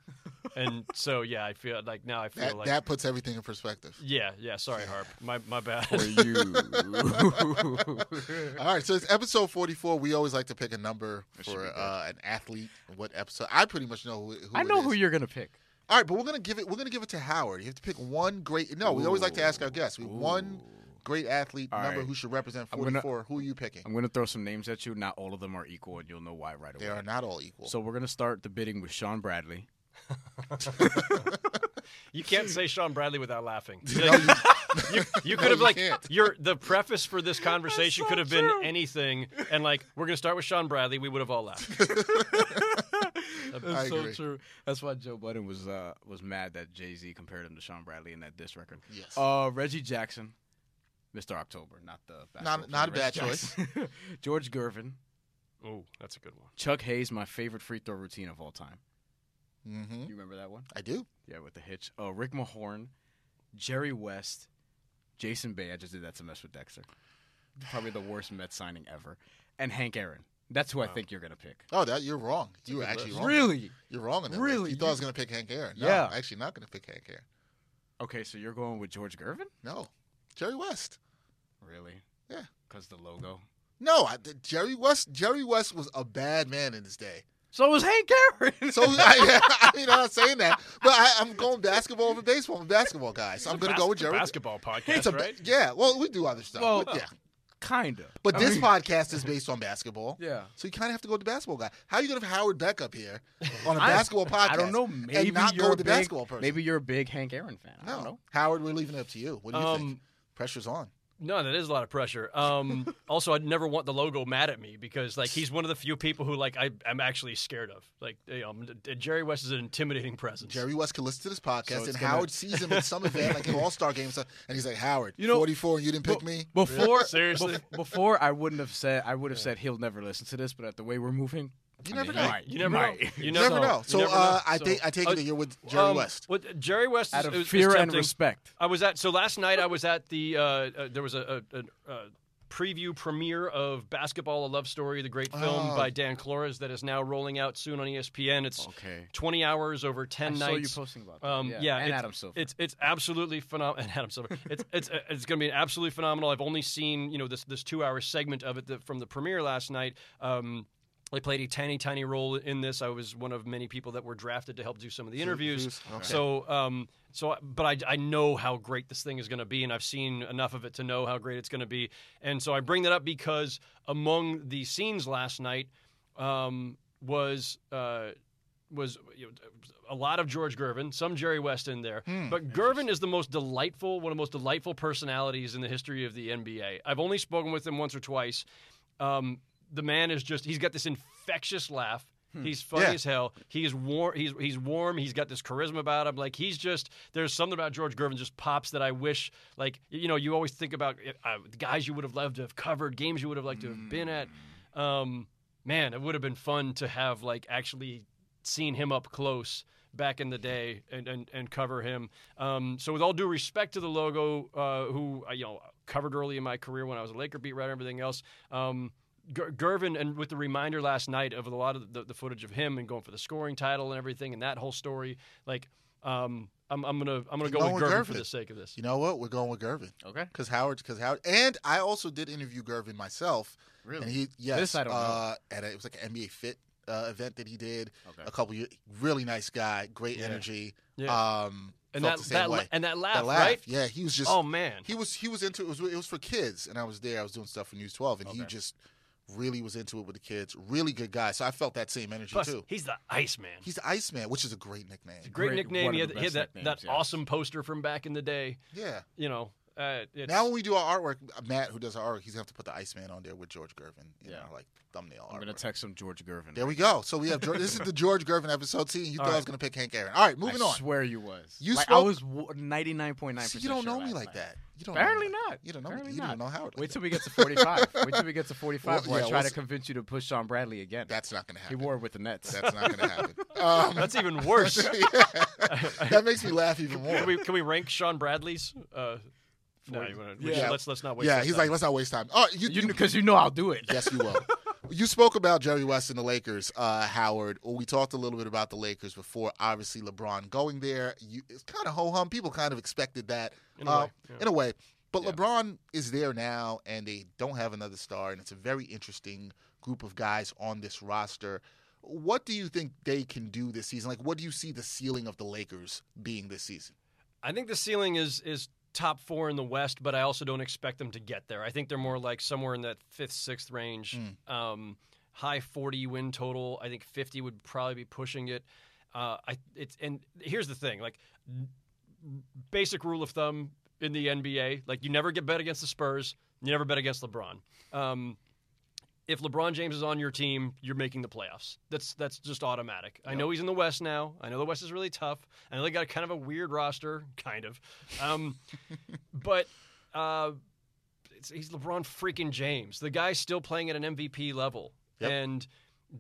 And [LAUGHS] so yeah, I feel like now I feel That like that puts everything in perspective. yeah, yeah. Sorry, Harp. My my bad. For [LAUGHS] you. [LAUGHS] All right, so it's episode 44. We always like to pick a number That for uh, an athlete. What episode? I pretty much know who. who I know is. who you're gonna pick. All right, but we're gonna give it. We're gonna give it to Howard. You have to pick one great. No, we always like to ask our guests. We one great athlete All number right. who should represent I'm gonna- 44. who are you picking? I'm gonna throw some names at you. Not all of them are equal, and you'll know why right away. They are not all equal. So we're gonna start the bidding with Shawn Bradley. [LAUGHS] [LAUGHS] You can't say Shawn Bradley without laughing. [LAUGHS] No, you- you, you No, could have you like can't. your the preface for this conversation so could have been true. anything, and like we're gonna start with Shawn Bradley. We would have all laughed. That's I so agree. true. That's why Joe Budden was uh, was mad that Jay Z compared him to Shawn Bradley in that diss record. Yes. Uh, Reggie Jackson, Mr. October, not the basketball Not- not a player, bad Reggie Jackson. [LAUGHS] George Gervin, Oh, that's a good one. Chuck Hayes, my favorite free throw routine of all time. hmm You remember that one? I do. Yeah, with the hitch. Oh, Rick Mahorn, Jerry West, Jason Bay. I just did that to mess with Dexter. Probably the worst Met signing ever. And Hank Aaron. That's who I think you're gonna pick. Oh, that you're wrong. You were actually list. wrong. Really? You're wrong on that. Really? list. You thought I was gonna pick Hank Aaron. No, Yeah. I'm actually not gonna pick Hank Aaron. Okay, so you're going with George Gervin? No, Jerry West. Really? Yeah. Because the logo. No, I, Jerry West. Jerry West was a bad man in his day. So was Hank Aaron. [LAUGHS] So I, I mean, I'm not saying that, but I, I'm going basketball over baseball. I'm a basketball guy, so I'm going to go with Jerry. basketball podcast, It's a right? yeah. Well, we do other stuff. Well, but yeah, Kinda. but I this mean, [LAUGHS] podcast is based on basketball. Yeah. So you kind of have to go with the basketball guy. How are you going to have Howard Beck up here [LAUGHS] on a I- basketball podcast? I don't know. Maybe and not you're go a the big, basketball person. Maybe you're a big Hank Aaron fan. I no, don't know. Howard. We're leaving it up to you. What do you think? Um, Pressure's on. No, that is a lot of pressure. Um, [LAUGHS] also, I'd never want the logo mad at me because like he's one of the few people who like I, I'm actually scared of. Like you know, Jerry West is an intimidating presence. Jerry West can listen to this podcast, So and gonna- Howard sees him at some [LAUGHS] event, like an All Star game, so- and he's like, "Howard, You know- 44, and you didn't pick Be- me." Before [LAUGHS] Seriously? bef- before I wouldn't have said I would have said he'll never listen to this, but at the way we're moving, You I never mean, know. might. You never might. know. You You never never know. So, never know. uh, I So- think I take Uh, it that you're with Jerry Um, West. What Jerry West out is, of is fear and respect. I was at so last night. I was at the uh, uh, there was a, a, a, a preview premiere of Basketball: A Love Story, the great film Oh. by Dan Klores that is now rolling out soon on ESPN. It's Okay. 20 hours over I 10 saw you nights. posting about that. Um, yeah, yeah, and it's- Adam Silver. It's it's absolutely phenomenal. [LAUGHS] And Adam Silver. It's it's uh, it's going to be absolutely phenomenal. I've only seen you know this this two hour segment of it that, from the premiere last night. Um, I played a tiny tiny role in this. I was one of many people that were drafted to help do some of the interviews. Okay. So um, so but I I know how great this thing is going to be, and I've seen enough of it to know how great it's going to be. And so I bring that up because among the scenes last night um, was. Uh, was you know, a lot of George Gervin, some Jerry West in there. but Gervin is the most delightful, one of the most delightful personalities in the history of the NBA. I've only spoken with him once or twice. Um, the man is just, he's got this infectious laugh. He's funny Yeah. as hell. He is warm. He's he's warm. He's got this charisma about him. Like he's just there's something about George Gervin just pops that I wish like you know you always think about uh, guys you would have loved to have covered, games you would have liked to have been at. Um, man, it would have been fun to have like actually seen him up close back in the day and, and, and cover him. Um, so with all due respect to the logo, uh, who you know covered early in my career when I was a Laker beat writer and everything else. Um, Gervin, and with the reminder last night of a lot of the, the footage of him and going for the scoring title and everything, and that whole story, like, um, I'm, I'm gonna I'm gonna go Going with with Gervin, for the sake of this. You know what? We're going with Gervin. Okay. Because Howard, because Howard, and I also did interview Gervin myself. Really? And he, yes, This I don't know. uh, at a, it was like an NBA Fit uh, event that he did Okay. a couple years. Really nice guy, great Yeah. energy. Yeah. Um, and that the that la- and that laugh, That laugh, right? Yeah, he was just. Oh man, he was he was into it was it was for kids, and I was there. I was doing stuff for News 12, and he just really was into it with the kids. Really good guy. So I felt that same energy Plus, too. he's the Iceman. He's the Iceman, which is a great nickname. Great, Great- nickname. one He had, he had that, that nicknames, yeah. awesome poster from back in the day. Yeah. You know, uh, it's, Now when we do our artwork, Matt, who does our artwork, he's gonna have to put the Iceman on there with George Gervin in Yeah. our like thumbnail. I'm gonna text him George Gervin. There we go. So we have George, this is the [LAUGHS] George Gervin episode. See, you thought I was gonna pick Hank Aaron. All right, moving I on. swear you was. You like, spoke- I was ninety nine point nine See, you don't know me like that. You don't. Apparently know not. You don't know. Apparently me. You not. don't know Howard. Like Wait till that. we get to forty five. [LAUGHS] Wait till we get to forty five. Well, where yeah, I try we'll to convince you to push Shawn Bradley again. That's not gonna happen. he wore it with the Nets. That's not gonna happen. [LAUGHS] Um, that's even worse. that makes me laugh even more. can we can we rank Shawn Bradley's? Uh, no, you wanna, Yeah. should- let's let's not waste. yeah, he's time. like, let's not waste time. Oh, you, you you, because you know I'll do it. yes, you will. [LAUGHS] you spoke about Jerry West and the Lakers, uh, Howard. We talked a little bit about the Lakers before. Obviously, LeBron going there. You, it's kind of ho hum. People kind of expected that In a uh, way, yeah. In a way, but Yeah. LeBron is there now, and they don't have another star, and it's a very interesting group of guys on this roster. What do you think they can do this season? Like, what do you see the ceiling of the Lakers being this season? I think the ceiling is is top four in the West, but I also don't expect them to get there. I think they're more like somewhere in that fifth, sixth range. Um, high forty win total. I think fifty would probably be pushing it. Uh, I it's and here's the thing, like basic rule of thumb in the NBA, like you never get bet against the Spurs, you never bet against LeBron. Um, if LeBron James is on your team, you're making the playoffs. That's that's just automatic. I know he's in the West now. I know the West is really tough. I know they got a kind of a weird roster, [LAUGHS] kind of. Um, [LAUGHS] but uh, it's, he's LeBron freaking James. The guy's still playing at an MVP level, Yep. and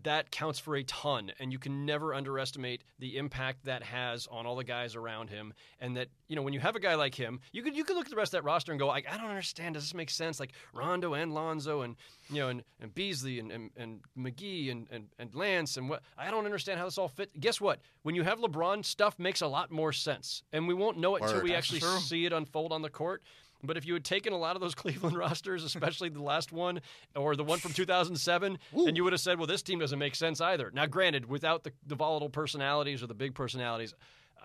that counts for a ton. And you can never underestimate the impact that has on all the guys around him. And that you know, when you have a guy like him, you could you could look at the rest of that roster and go, like, I don't understand. Does this make sense? Like Rondo and Lonzo and you know and, and Beasley and, and, and McGee and, and, and Lance and what I don't understand how this all fit. Guess what? When you have LeBron, stuff makes a lot more sense, and we won't know it until we That's actually true. see it unfold on the court. But if you had taken a lot of those [LAUGHS] Cleveland rosters, especially the last one or the one from 2007, and you would have said, well, this team doesn't make sense either. Now, granted, without the, the volatile personalities or the big personalities,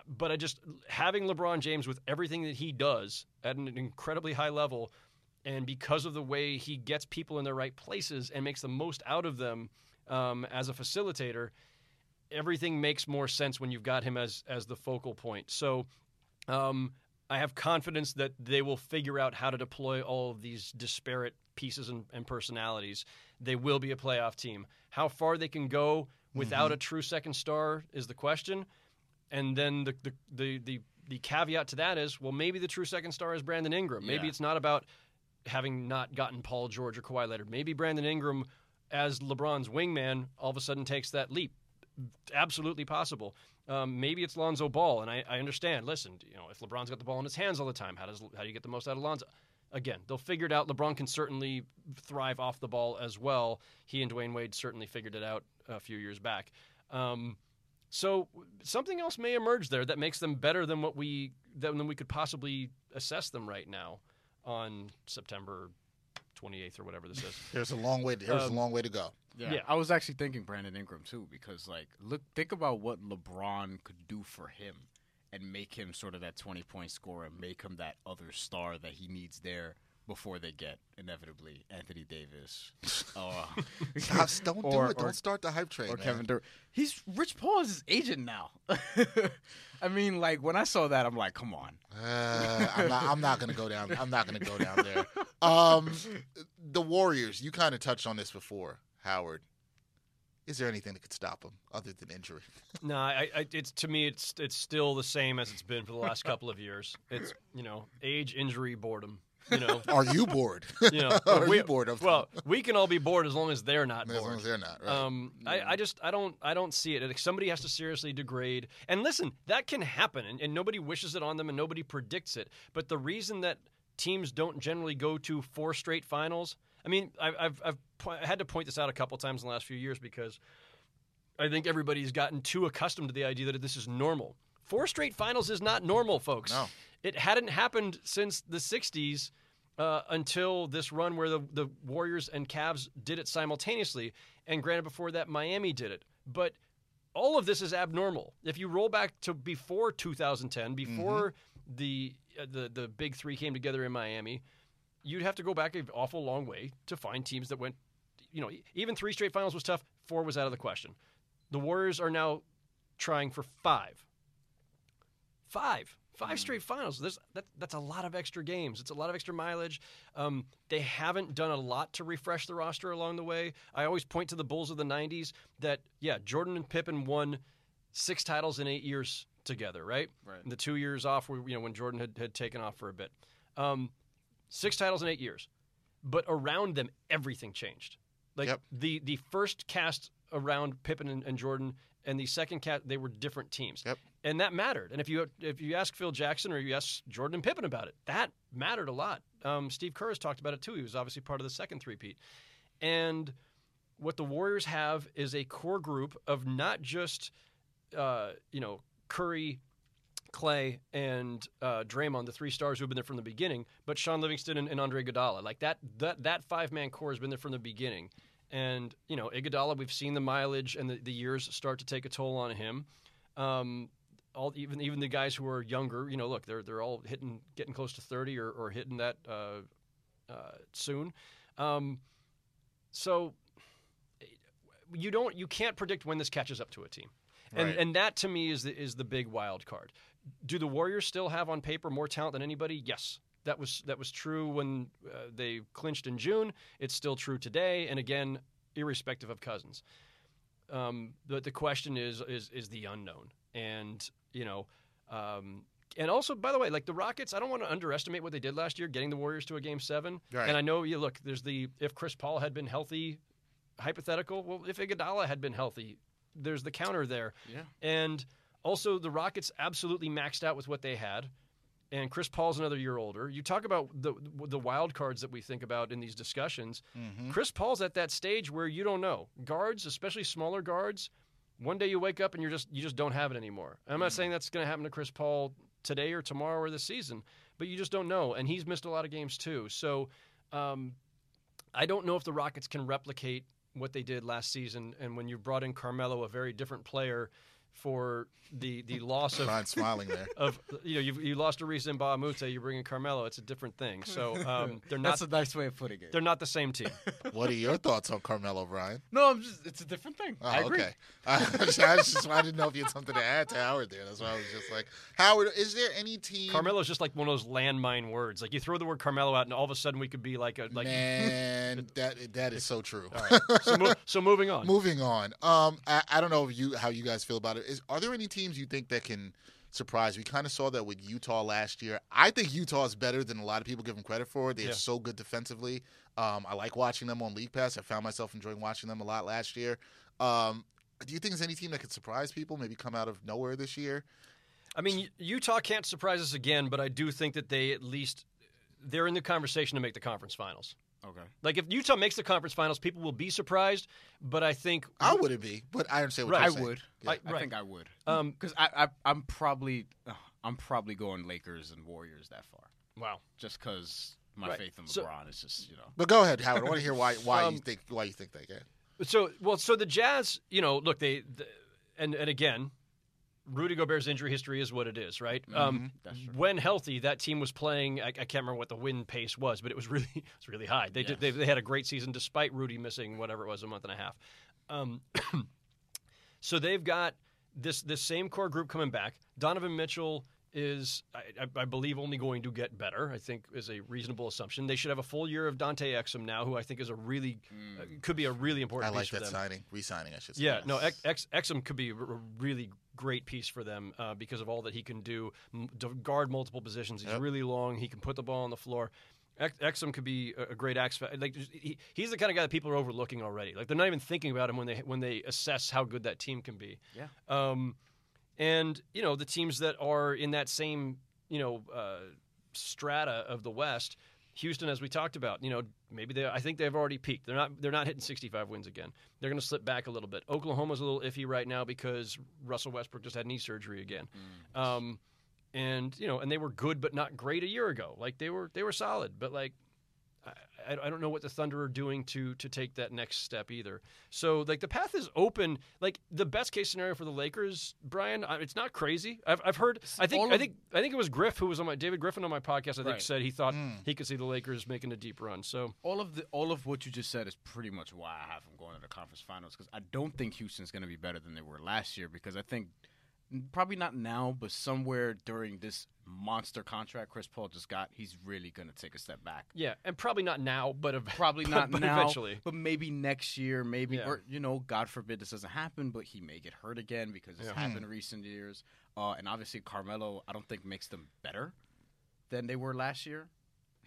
but I just having LeBron James with everything that he does at an incredibly high level, and because of the way he gets people in their right places and makes the most out of them um, as a facilitator, everything makes more sense when you've got him as as the focal point. So. Um, I have confidence that they will figure out how to deploy all of these disparate pieces and, and personalities. They will be a playoff team. How far they can go without mm-hmm. a true second star is the question. And then the the, the the the caveat to that is, well, maybe the true second star is Brandon Ingram. Maybe Yeah. it's not about having not gotten Paul George or Kawhi Leonard. Maybe Brandon Ingram, as LeBron's wingman, all of a sudden takes that leap. Absolutely possible. Um, maybe it's Lonzo Ball, and I, I understand. Listen, you know, if LeBron's got the ball in his hands all the time, how does how do you get the most out of Lonzo? Again, they'll figure it out. LeBron can certainly thrive off the ball as well. He and Dwyane Wade certainly figured it out a few years back. Um, so something else may emerge there that makes them better than what we than than we could possibly assess them right now on September 28th or whatever this is. [LAUGHS] There's a long way. There's Um, a long way to go. Yeah. Yeah. I was actually thinking Brandon Ingram too because like look think about what LeBron could do for him and make him sort of that 20 point scorer, make him that other star that he needs there before they get inevitably Anthony Davis [LAUGHS] or Stop, don't or- do it. or- Don't start the hype train. or man. Kevin Durant. He's Rich Paul is his agent now. [LAUGHS] I mean, like when I saw that, I'm like, come on. Uh, I'm not. I'm not gonna go down. I'm not gonna go down there. [LAUGHS] Um, the Warriors. You kind of touched on this before, Howard. Is there anything that could stop them other than injury? No, I, I, it's to me, it's it's still the same as it's been for the last couple of years. It's you know, age, injury, boredom. You know, [LAUGHS] Are you bored? [LAUGHS] you know, Are we, you bored of well, we can all be bored as long as they're not as long bored. as they're not, right? Um, I, I just I don't I don't see it. Like, somebody has to seriously degrade. And listen, that can happen, and, and nobody wishes it on them, and nobody predicts it. But the reason that teams don't generally go to four straight finals, I mean, I, I've I've po- I had to point this out a couple times in the last few years because I think everybody's gotten too accustomed to the idea that this is normal. Four straight finals is not normal, folks. No. It hadn't happened since the '60s uh, until this run where the, the Warriors and Cavs did it simultaneously. And granted, before that, Miami did it. But all of this is abnormal. If you roll back to before 2010, before the, uh, the the big three came together in Miami, you'd have to go back an awful long way to find teams that went. You know, even three straight finals was tough. Four was out of the question. The Warriors are now trying for five. Five. Five straight finals. There's, that, that's a lot of extra games. It's a lot of extra mileage. Um, they haven't done a lot to refresh the roster along the way. I always point to the Bulls of the 90s that, yeah, Jordan and Pippen won six titles in eight years together, right? Right. And the two years off, were, you know, when Jordan had, had taken off for a bit. Um, six titles in eight years. But around them, everything changed. Like Yep. the, the first cast around Pippen and, and Jordan and the second cat they were different teams Yep. and that mattered. And if you if you ask Phil Jackson or you ask Jordan and Pippen about it, that mattered a lot. Um, Steve Kerr has talked about it too. He was obviously part of the second three-peat. And what the Warriors have is a core group of not just uh, you know Curry, Clay, and uh, Draymond, the three stars who have been there from the beginning, but Shaun Livingston and, and Andre Iguodala. Like that that that five-man core has been there from the beginning. And you know Iguodala, we've seen the mileage and the, the years start to take a toll on him. Um, all even even the guys who are younger, you know, look, they're they're all hitting getting close to thirty or, or hitting that uh, uh, soon. Um, so you don't you can't predict when this catches up to a team, and Right. and that to me is the, is the big wild card. Do the Warriors still have on paper more talent than anybody? Yes. That was that was true when uh, they clinched in June. It's still true today, and again, irrespective of Cousins. Um, but the question is is is the unknown, and you know, um, and also by the way, like the Rockets, I don't want to underestimate what they did last year, getting the Warriors to a game seven. Right. And I know you look, there's the if Chris Paul had been healthy, hypothetical. Well, if Iguodala had been healthy, there's the counter there. Yeah. And also, the Rockets absolutely maxed out with what they had. And Chris Paul's another year older. You talk about the the wild cards that we think about in these discussions. Chris Paul's at that stage where you don't know guards, especially smaller guards. One day you wake up and you're just you just don't have it anymore. I'm not saying that's going to happen to Chris Paul today or tomorrow or this season, but you just don't know. And he's missed a lot of games too. So um, I don't know if the Rockets can replicate what they did last season. And when you brought in Carmelo, a very different player, for the the loss of Brian smiling there. [LAUGHS] of you know you you lost Ariza and Mbah a Moute, you bring in Carmelo, it's a different thing. So um, [LAUGHS] they're not That's a nice way of putting it. they're not the same team. [LAUGHS] What are your thoughts on Carmelo, Brian? No, I'm just. It's a different thing. Oh, I agree. okay. I, just, I was just I didn't know if you had something to add to Howard there. That's why I was just like, Howard, is there any team? Carmelo's just like one of those landmine words. Like you throw the word Carmelo out, and all of a sudden we could be like a like. Man, that that is so true. All right. So, mo- so moving on. Moving on. Um, I, I don't know if you how you guys feel about it. Is are there any teams you think that can surprise? We kind of saw that with Utah last year. I think Utah is better than a lot of people give them credit for. They're so good defensively. Um, I like watching them on League Pass. I found myself enjoying watching them a lot last year. Um, do you think there's any team that could surprise people? Maybe come out of nowhere this year. I mean, Utah can't surprise us again, but I do think that they at least they're in the conversation to make the conference finals. Okay. Like if Utah makes the conference finals, people will be surprised. But I think I wouldn't be, but I understand what Right. you're I saying. would. Yeah. I, I think I would. Um, Because I, I, I'm probably, uh, I'm probably going Lakers and Warriors that far, wow. just because my Right. faith in So- LeBron is just, you know. But go ahead, Howard. I want to hear why why Um, you think why you think they can. So well, so the Jazz, you know, look, they, the, and and again, Rudy Gobert's injury history is what it is, right? Um, That's true. when healthy, that team was playing. I, I can't remember what the win pace was, but it was [LAUGHS] really it was really high. They did they, they had a great season despite Rudy missing whatever it was a month and a half. Um, [CLEARS THROAT] so they've got this this same core group coming back. Donovan Mitchell is, I, I- I believe, only going to get better. I think is a reasonable assumption. They should have a full year of Dante Exum now, who I think is a really uh, could be a really important. I like that them. signing, re-signing. I should say. Yeah, no, Ex- Ex- Exum could be a really great piece for them uh, because of all that he can do, m- to guard multiple positions. He's Yep. really long. He can put the ball on the floor. Ex- Exum could be a, a great X. Like he, he's the kind of guy that people are overlooking already. Like they're not even thinking about him when they when they assess how good that team can be. Yeah. Um, and you know the teams that are in that same you know uh, strata of the West, Houston, as we talked about, you know maybe they I think they've already peaked. They're not they're not hitting 65 wins again. They're going to slip back a little bit. Oklahoma's a little iffy right now because Russell Westbrook just had knee surgery again. Um, and you know, and they were good but not great a year ago. Like they were they were solid, but like I, I don't know what the Thunder are doing to to take that next step either. So like the path is open. Like the best case scenario for the Lakers, Brian, I- it's not crazy. I've, I've heard. I think all I think I think it was Griff who was on my David Griffin on my podcast. I think Right. said he thought hmm. he could see the Lakers making a deep run. So all of the all of what you just said is pretty much why I have them going to the conference finals because I don't think Houston's going to be better than they were last year because I think probably not now, but somewhere during this monster contract Chris Paul just got, he's really going to take a step back. yeah, and probably not now, but ev- Probably but- [LAUGHS] not but now, eventually. but maybe next year, maybe Yeah. or you know, God forbid this doesn't happen, but he may get hurt again because it's Yeah. happened in recent years. Uh, and obviously, Carmelo, I don't think makes them better than they were last year.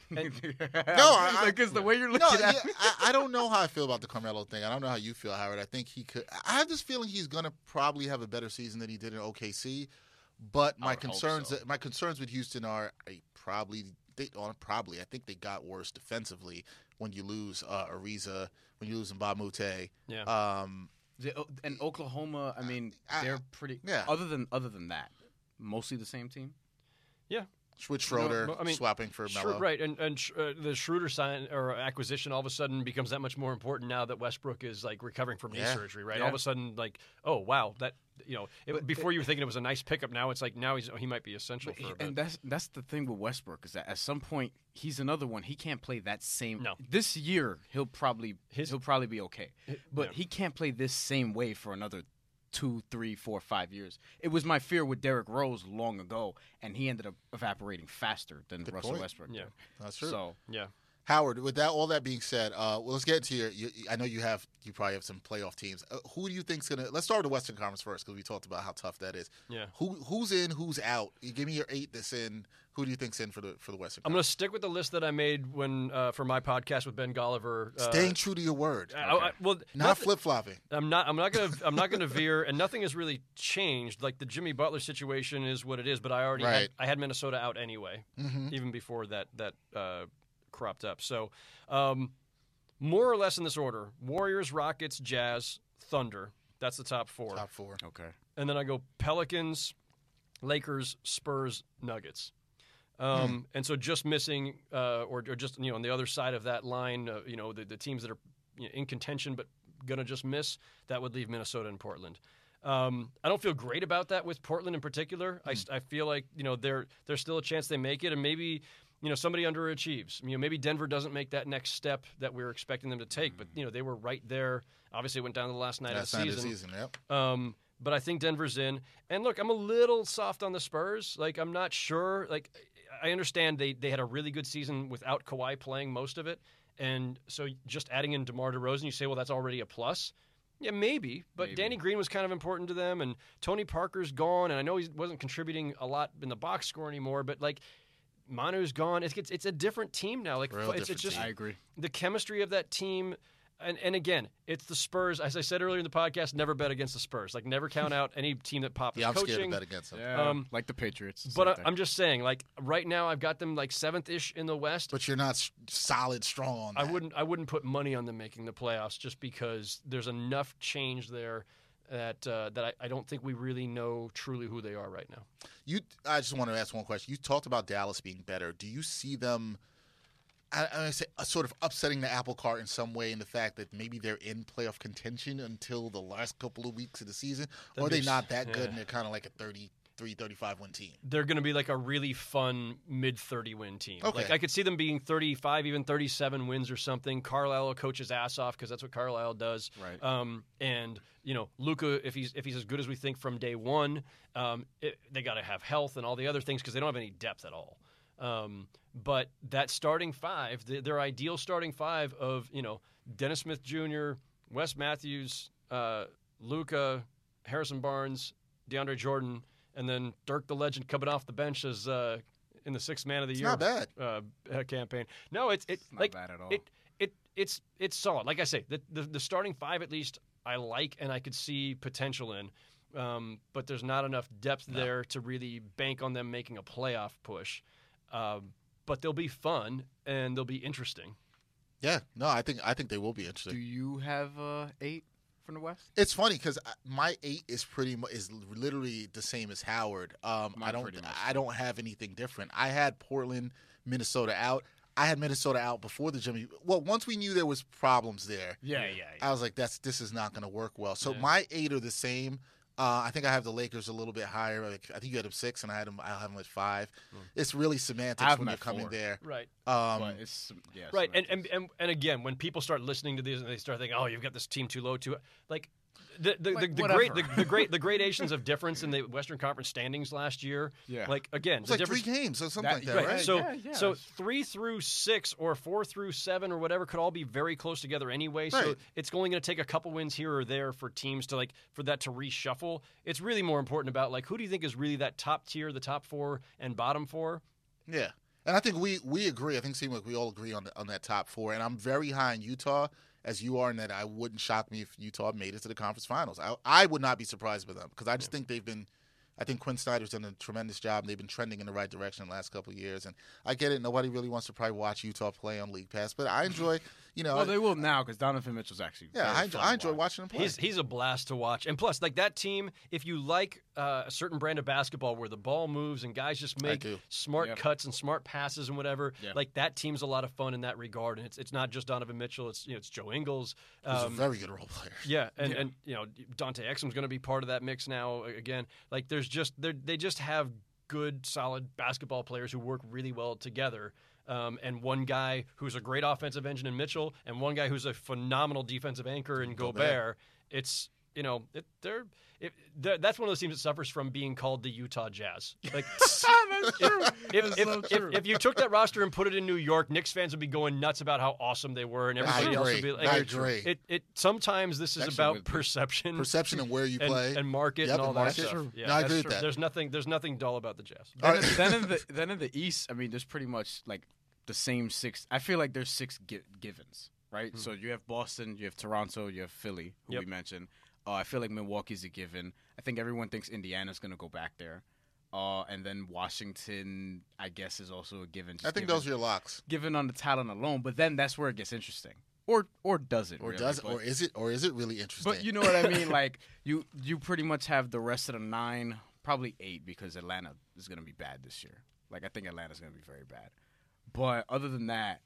[LAUGHS] And- [LAUGHS] No, I- because the way you're No, looking yeah, at it. I, I don't know how I feel about the Carmelo thing. I don't know how you feel, Howard. I think he could. I have this feeling he's going to probably have a better season than he did in OKC. But my concerns, so. my concerns with Houston are I probably they or probably I think they got worse defensively when you lose uh, Ariza, when you lose Mbah a Moute. Yeah. Um, The, and Oklahoma, I mean, I- they're pretty. yeah. Other than other than that, mostly the same team. Switch No, Schroeder I mean, swapping for Melo. right, and and uh, the Schroeder sign or acquisition all of a sudden becomes that much more important now that Westbrook is like recovering from knee Yeah. surgery, right? Yeah. All of a sudden, like, oh wow, that you know, it, But before you were thinking it was a nice pickup, now it's like now he's he might be essential for and that's that's the thing with Westbrook is that at some point he's another one. He can't play that same. No. This year he'll probably His- he'll probably be okay, but yeah. he can't play this same way for another two, three, four, five years. It was my fear with Derrick Rose long ago, and he ended up evaporating faster than Good Russell point. Westbrook. Yeah. did. That's true. So yeah, Howard, with that all that being said, uh, well, let's get into your. You, I know you have you probably have some playoff teams. Uh, who do you think's gonna? Let's start with the Western Conference first because we talked about how tough that is. yeah. Who who's in? Who's out? You give me your eight that's in. Who do you think's in for the for the Western? I'm going to stick with the list that I made when uh, for my podcast with Ben Golliver. Uh, Staying true to your word, I- I- well, not flip flopping. I'm not. I'm not gonna. [LAUGHS] I'm not gonna veer, and nothing has really changed. Like the Jimmy Butler situation is what it is, but I already had, I had Minnesota out anyway, Mm-hmm. even before that that uh, cropped up. So, um, more or less in this order: Warriors, Rockets, Jazz, Thunder. That's the top four, Top four. okay, and then I go Pelicans, Lakers, Spurs, Nuggets. Um, And so just missing, uh, or, or just you know, on the other side of that line, uh, you know, the, the teams that are you know, in contention but gonna just miss, that would leave Minnesota and Portland. Um, I don't feel great about that with Portland in particular. I, I feel like you know there there's still a chance they make it, and maybe you know somebody underachieves. You know maybe Denver doesn't make that next step that we are expecting them to take, but you know they were right there. Obviously, it went down to the last night That's of the the season. season. Yep. Um, but I think Denver's in. And look, I'm a little soft on the Spurs. Like, I'm not sure. Like, I understand they, they had a really good season without Kawhi playing most of it. And so just adding in DeMar DeRozan, you say, well, that's already a plus. Yeah, maybe. But Maybe. Danny Green was kind of important to them. And Tony Parker's gone. And I know he wasn't contributing a lot in the box score anymore. But, like, Manu's gone. It's, it's, it's a different team now. Like, Real it's, it's just team. I agree. the chemistry of that team and, and again, it's the Spurs. As I said earlier in the podcast, never bet against the Spurs. Like, never count out any team that pops Yeah, I'm coaching. scared to bet against them. Yeah, Um, like the Patriots. But same I, I'm just saying, like right now, I've got them like seventh ish in the West. But you're not solid, strong on that. I wouldn't I wouldn't put money on them making the playoffs just because there's enough change there that uh, that I, I don't think we really know truly who they are right now. You, I just want to ask one question. You talked about Dallas being better. Do you see them? I, I say uh, sort of upsetting the apple cart in some way in the fact that maybe they're in playoff contention until the last couple of weeks of the season, or are they not that good yeah. and they're kind of like a 33, 35 win team? They're going to be like a really fun mid 30 win team. Okay. Like I could see them being 35, even 37 wins or something. Carlisle coaches ass off because that's what Carlisle does. Right. Um, and you know, Luka, if he's if he's as good as we think from day one, um, it, they got to have health and all the other things because they don't have any depth at all. Um, but that starting five, the, their ideal starting five of you know Dennis Smith Jr., Wes Matthews, uh, Luka, Harrison Barnes, DeAndre Jordan, and then Dirk the Legend coming off the bench as uh, in the sixth man of the It's year not bad. Uh, uh, campaign. No, it's it It's not like bad at all. it it it's it's solid. Like I say, the, the the starting five at least I like and I could see potential in. Um, but there's not enough depth there to really bank on them making a playoff push. Um, but they'll be fun and they'll be interesting. Yeah, no, I think I think they will be interesting. Do you have uh, eight from the West? It's funny because my eight is pretty mu- is literally the same as Howard. Um, I don't. I don't have anything different. I had Portland, Minnesota out. I had Minnesota out before the Jimmy. Well, once we knew there was problems there, Yeah, yeah. I was like, "That's this is not going to work well." So Yeah. my eight are the same. Uh, I think I have the Lakers a little bit higher. Like, I think you had them six, and I had them. I have them at five. It's really semantics when you're coming four. there. Right. Um, it's yeah, Right. And, and and and again, when people start listening to these and they start thinking, "Oh, you've got this team too low too," like the the, Like, the, the great the, the great the [LAUGHS] gradations of difference in the Western Conference standings last year. Yeah. Like again, it's the like three games or something That- like that, Right. right? So, Yeah, yeah. so three through six or four through seven or whatever could all be very close together anyway. So it's only going to take a couple wins here or there for teams to like for that to reshuffle. It's really more important about like who do you think is really that top tier, the top four and bottom four. Yeah, and I think we we agree. I think it seems like we all agree on the, on that top four. And I'm very high in Utah, as you are, in that I wouldn't shock me if Utah made it to the conference finals. I I would not be surprised by them because I just think they've been. I think Quin Snyder's done a tremendous job. and They've been trending in the right direction the last couple of years, and I get it. Nobody really wants to probably watch Utah play on League Pass, but I [LAUGHS] enjoy. You know, well, they will now because Donovan Mitchell's actually. yeah, very I enjoy, fun I enjoy watch. watching him play. He's he's a blast to watch, and plus, like that team, if you like uh, a certain brand of basketball where the ball moves and guys just make smart Yep. cuts and smart passes and whatever, Yeah. like that team's a lot of fun in that regard. And it's it's not just Donovan Mitchell; it's you know it's Joe Ingles. He's a Um, very good role player. [LAUGHS] yeah, and, Yeah. and you know Dante Exum's going to be part of that mix now. Again, like there's just they they just have good, solid basketball players who work really well together. Um, and one guy who's a great offensive engine in Mitchell, and one guy who's a phenomenal defensive anchor in Gobert. Gobert. It's you know it, they're, it, they're that's one of those teams that suffers from being called the Utah Jazz. Like [LAUGHS] That's true. if, That's if, so if, true. if you took that roster and put it in New York, Knicks fans would be going nuts about how awesome they were, and I everybody else would be agree. like, I agree. It, it sometimes this is Actually, about perception, Perception and where you and, play. and market Yep, and all and that stuff. Yeah, No, I that's agree with that. There's nothing. There's nothing dull about the Jazz. Then, right. then in the then in the East, I mean, there's pretty much like the same six. I feel like there's six gi- givens, right? Hmm. So you have Boston, you have Toronto, you have Philly, who Yep. we mentioned. Uh, I feel like Milwaukee's a given. I think everyone thinks Indiana's going to go back there. Uh, and then Washington, I guess, is also a given. I think those are your locks. given on the talent alone. But then that's where it gets interesting, or or does it? Or really? does But- or is it or is it really interesting? but you know what I mean? [LAUGHS] Like you, you pretty much have the rest of the nine, probably eight, because Atlanta is going to be bad this year. Like I think Atlanta's going to be very bad. But other than that,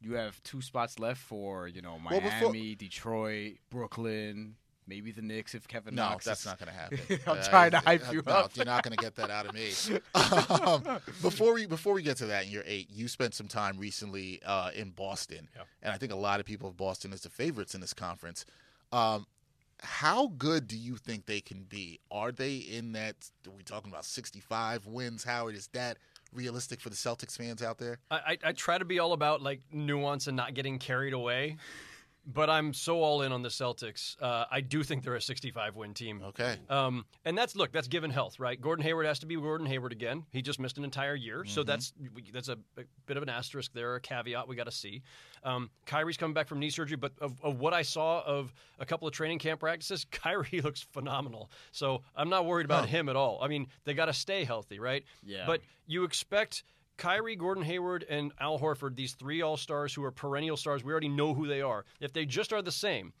you have two spots left for you know Well, Miami, before- Detroit, Brooklyn, maybe the Knicks if Kevin No, Knox. that's is- not going [LAUGHS] to happen. I'm Uh, trying to uh, hype you [LAUGHS] no, up. You're not going to get that out of me. [LAUGHS] um, before we before we get to that in year eight, you spent some time recently uh, in Boston, Yeah. and I think a lot of people of Boston is the favorites in this conference. Um, how good do you think they can be? Are they in that? Are we talking about 65 wins? Howard, is that realistic for the Celtics fans out there? I, I, I try to be all about like nuance and not getting carried away, but I'm so all in on the Celtics. Uh, I do think they're a 65 win team. Okay. Um, and that's look, that's given health, right? Gordon Hayward has to be Gordon Hayward again. He just missed an entire year, so that's that's a, a bit of an asterisk there, a caveat we got to see. Um, Kyrie's coming back from knee surgery, but of, of what I saw of a couple of training camp practices, [LAUGHS] Kyrie looks phenomenal. So I'm not worried about Huh. him at all. I mean, they got to stay healthy, right? Yeah. But you expect. Kyrie, Gordon Hayward, and Al Horford, these three All Stars who are perennial stars, we already know who they are. If they just are the same,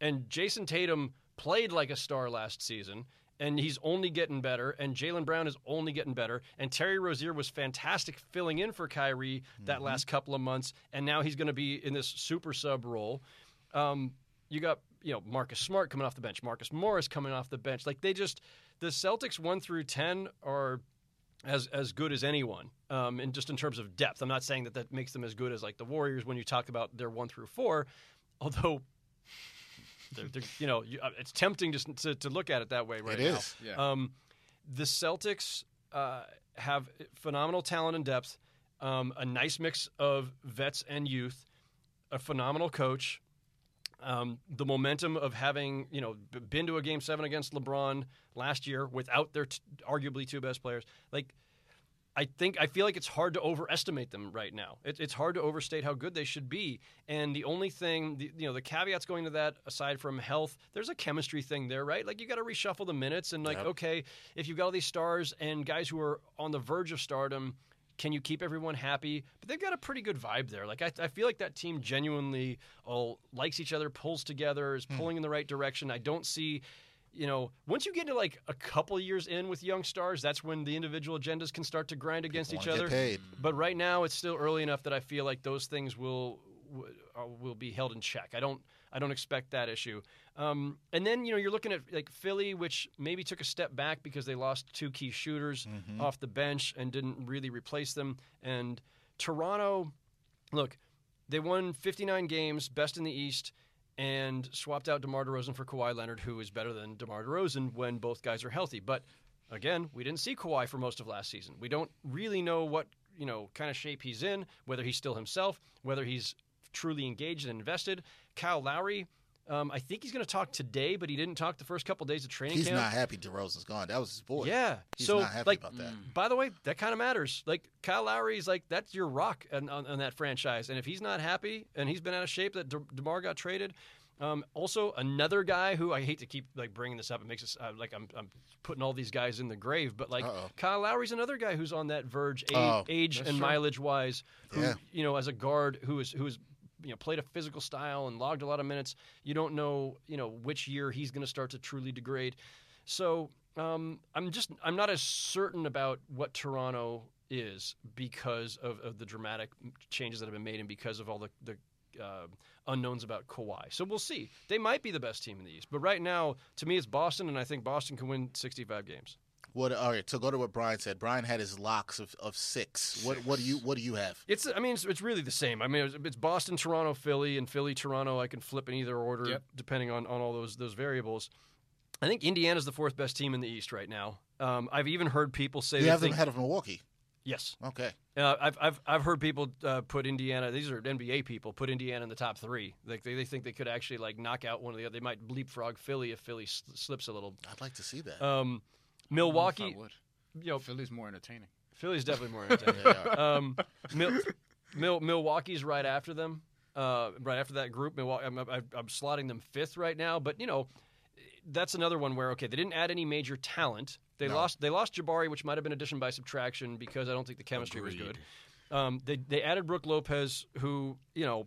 and Jayson Tatum played like a star last season, and he's only getting better, and Jaylen Brown is only getting better, and Terry Rozier was fantastic filling in for Kyrie that last couple of months, and now he's going to be in this super sub role. Um, you got you know Marcus Smart coming off the bench, Marcus Morris coming off the bench. Like they just the Celtics one through ten are as as good as anyone, um, and just in terms of depth. I'm not saying that that makes them as good as like the Warriors when you talk about their one through four, although. They're, they're, you know, you, uh, it's tempting just to, to look at it that way right It now. is. Yeah. Um, the Celtics uh, have phenomenal talent and depth, um, a nice mix of vets and youth, a phenomenal coach, um, the momentum of having you know been to a game seven against LeBron last year without their t- arguably two best players. Like I think I feel like it's hard to overestimate them right now. It, it's hard to overstate how good they should be. And the only thing, the, you know, the caveats going to that, aside from health, there's a chemistry thing there, right? Like you got to reshuffle the minutes, and like, Yep. okay, if you've got all these stars and guys who are on the verge of stardom, can you keep everyone happy? But they've got a pretty good vibe there. Like I, I feel like that team genuinely all likes each other, pulls together, is pulling in the right direction. I don't see you know, once you get to like a couple years in with young stars, that's when the individual agendas can start to grind against each other. But right now, it's still early enough that I feel like those things will uh, will be held in check. I don't I don't expect that issue. Um, and then you know you're looking at like Philly, which maybe took a step back because they lost two key shooters off the bench and didn't really replace them. And Toronto, look, they won 59 games, best in the East, and swapped out DeMar DeRozan for Kawhi Leonard, who is better than DeMar DeRozan when both guys are healthy. But again, we didn't see Kawhi for most of last season. We don't really know what you know kind of shape he's in, whether he's still himself, whether he's truly engaged and invested. Kyle Lowry. Um, I think he's going to talk today, but he didn't talk the first couple days of training He's camp. not happy DeRozan's gone. That was his boy. Yeah. He's so not happy like, about that. by the way, that kind of matters. Like Kyle Lowry is like that's your rock on, on, on that franchise, and if he's not happy and he's been out of shape, that De- Demar got traded. Um, also, another guy who I hate to keep like bringing this up, it makes us uh, like I'm, I'm putting all these guys in the grave, but like Uh-oh. Kyle Lowry's another guy who's on that verge, age, Oh, age and true. mileage wise. Who Yeah. you know as a guard who is who is you know played a physical style and logged a lot of minutes. You don't know you know which year he's going to start to truly degrade. So um, I'm just I'm not as certain about what Toronto is because of, of the dramatic changes that have been made and because of all the, the uh, unknowns about Kawhi. So we'll see. They might be the best team in the East, but right now, to me, it's Boston, and I think Boston can win 65 games. What? All right. So go to what Brian said. Brian had his locks of, of six. What? What do you? What do you have? It's I mean it's, it's really the same. I mean it's, it's Boston, Toronto, Philly, and Philly, Toronto. I can flip in either order Yep. depending on, on all those those variables. I think Indiana's the fourth best team in the East right now. Um, I've even heard people say You they have them think ahead of Milwaukee. yes. Okay. Uh, I've, I've I've heard people uh, put Indiana. These are NBA people put Indiana in the top three. Like they, they think they could actually like knock out one of the other. They might leapfrog Philly if Philly s- slips a little. I'd like to see that. Um, I Milwaukee, would. you know, Philly's more entertaining. Philly's definitely more [LAUGHS] entertaining. Yeah. um, Mil- Mil- Milwaukee's right after them. Uh, right after that group, Milwaukee, I'm, I'm, I'm slotting them fifth right now. But you know, that's another one where okay, they didn't add any major talent. They No. lost they lost Jabari, which might have been addition by subtraction because I don't think the chemistry was good. Um, they they added Brook Lopez, who you know.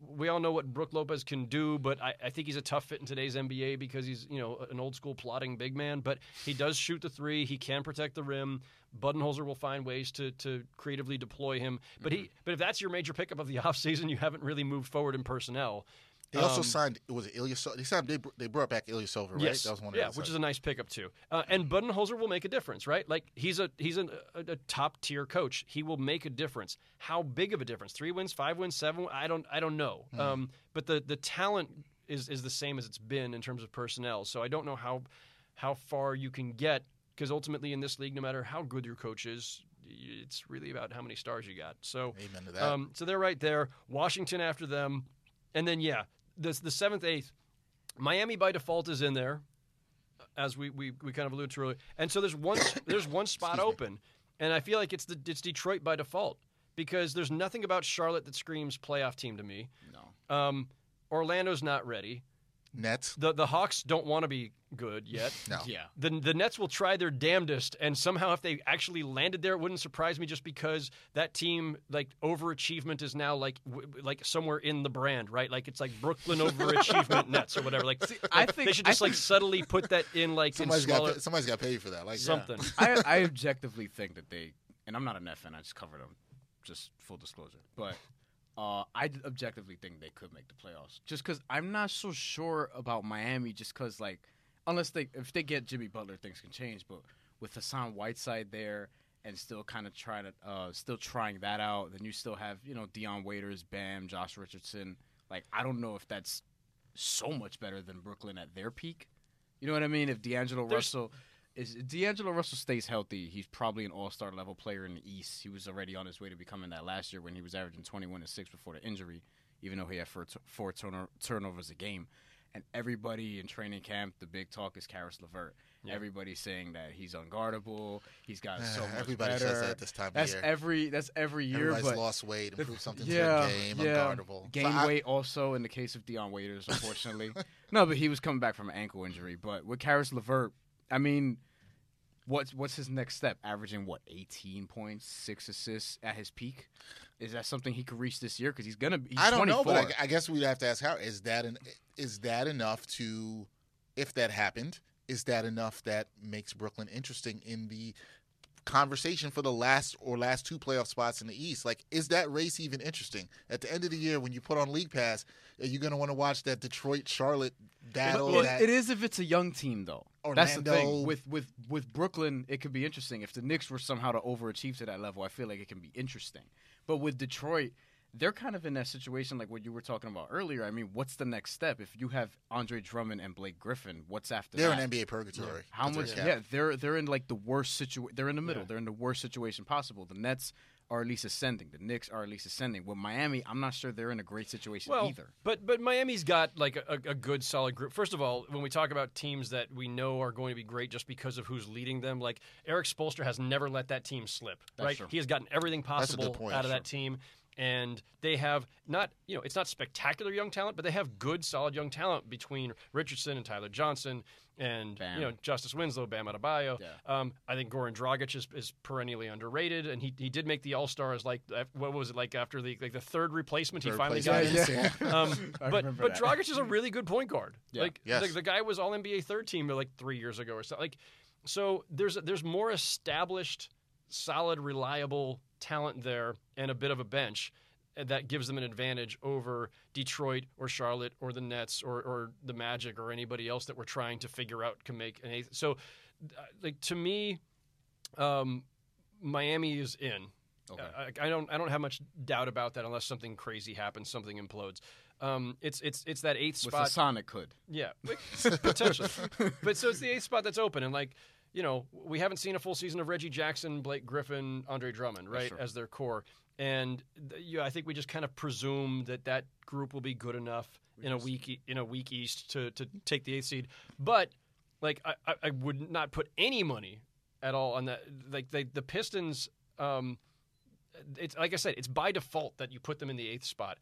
We all know what Brook Lopez can do, but I, I think he's a tough fit in today's NBA because he's, you know, an old school plotting big man. But he does shoot the three. He can protect the rim. Budenholzer will find ways to to creatively deploy him. But he mm-hmm. but if that's your major pickup of the [LAUGHS] offseason, you haven't really moved forward in personnel. They also Um, signed. Was it Ilyasova? They signed. They, they brought back Ilyasova, right? Yes, That was one. yeah, which is a nice pickup too. Uh, and Budenholzer will make a difference, right? Like he's a he's a, a, a top tier coach. He will make a difference. How big of a difference? Three wins, five wins, seven? I don't I don't know. Um, but the the talent is is the same as it's been in terms of personnel. So I don't know how how far you can get because ultimately in this league, no matter how good your coach is, it's really about how many stars you got. So Amen to that. um, so they're right there. Washington after them, and then yeah, the the seventh, eighth, Miami by default is in there, as we we, we kind of alluded to earlier. And so there's one [COUGHS] there's one spot open, and I feel like it's the it's Detroit by default because there's nothing about Charlotte that screams playoff team to me. No. Um, Orlando's not ready. Nets. The the Hawks don't want to be good yet. [LAUGHS] No. Yeah. The, the Nets will try their damnedest, and somehow if they actually landed there, it wouldn't surprise me just because that team like overachievement is now like w- like somewhere in the brand, right? Like it's like Brooklyn overachievement [LAUGHS] Nets or whatever. Like, I like, think- they should I just like subtly put that in like Somebody's in smaller got. Somebody's got paid for that. Like something. [LAUGHS] I, I objectively think that they, and I'm not a Net fan. I just covered them, just full disclosure. But uh, I objectively think they could make the playoffs, just because I'm not so sure about Miami. Just because, like, unless they, if they get Jimmy Butler, things can change. But with Hassan Whiteside there, and still kind of trying to, uh, still trying that out, then you still have, you know, Dion Waiters, Bam, Josh Richardson. Like, I don't know if that's so much better than Brooklyn at their peak. You know what I mean? If D'Angelo There's- Russell is D'Angelo Russell stays healthy, he's probably an All Star level player in the East. He was already on his way to becoming that last year when he was averaging 21 and six before the injury, even though he had four, t- four turno- turnovers a game. and everybody in training camp, the big talk is Caris LeVert. Everybody's saying that he's unguardable. He's got uh, so much Everybody better. says that this time of That's year. every that's every year. Everybody's lost weight, and improved something yeah, to their game, yeah. unguardable. Gain So I- weight also in the case of Dion Waiters, unfortunately. [LAUGHS] no, but he was coming back from an ankle injury. But with Caris LeVert, I mean, what's what's his next step? Averaging what, eighteen points, six assists at his peak? Is that something he could reach this year? Because he's gonna be. He's I don't 24. know, but I, I guess we'd have to ask how is that an, is that enough to if that happened is that enough that makes Brooklyn interesting in the conversation for the last or last two playoff spots in the East? Like, is that race even interesting at the end of the year when you put on League Pass? Are you going to want to watch that Detroit Charlotte battle? Well, that, it is if it's a young team, though. That's the thing. With with with Brooklyn, it could be interesting. If the Knicks were somehow to overachieve to that level, I feel like it can be interesting. But with Detroit, they're kind of in that situation like what you were talking about earlier. I mean, what's the next step? If you have Andre Drummond and Blake Griffin, what's after that? they're that? in NBA purgatory. How much? their Yeah, they're they're in like the worst situation. They're in the middle. Yeah. They're in the worst situation possible. The Nets are at least ascending. The Knicks are at least ascending. With Miami, I'm not sure they're in a great situation well, either. But but Miami's got like a, a good solid group. First of all, when we talk about teams that we know are going to be great just because of who's leading them, like Erik Spoelstra has never let that team slip. That's right? true. He has gotten everything That's a good possible out of sure. that team. And they have not, you know, it's not spectacular young talent, but they have good, solid young talent between Richardson and Tyler Johnson and Bam. you know Justice Winslow, Bam Adebayo. Yeah. Um, I think Goran Dragic is, is perennially underrated, and he, he did make the All Stars like what was it like after the like the third replacement he finally place got. guys, in. yeah. [LAUGHS] Um, [LAUGHS] but but that. Dragic is a really good point guard. Yeah. Like Yes. the, the guy was All NBA third team like three years ago or so. Like so there's there's more established, solid, reliable talent there, and a bit of a bench that gives them an advantage over Detroit or Charlotte or the Nets or, or the Magic or anybody else that we're trying to figure out can make an eighth. So, uh, like to me, um, Miami is in. Okay. I, I don't. I don't have much doubt about that, unless something crazy happens, something implodes. Um, it's it's it's that eighth spot. With. Hassan, it could. Yeah, potentially. [LAUGHS] but so it's the eighth spot that's open, and like you know, we haven't seen a full season of Reggie Jackson, Blake Griffin, Andre Drummond, right, true. as their core. And th- yeah, I think we just kind of presume that that group will be good enough in a week e- in a week East to to take the eighth seed. But like, I, I, I would not put any money at all on that. Like they, the Pistons. Um, it's like I said, it's by default that you put them in the eighth spot.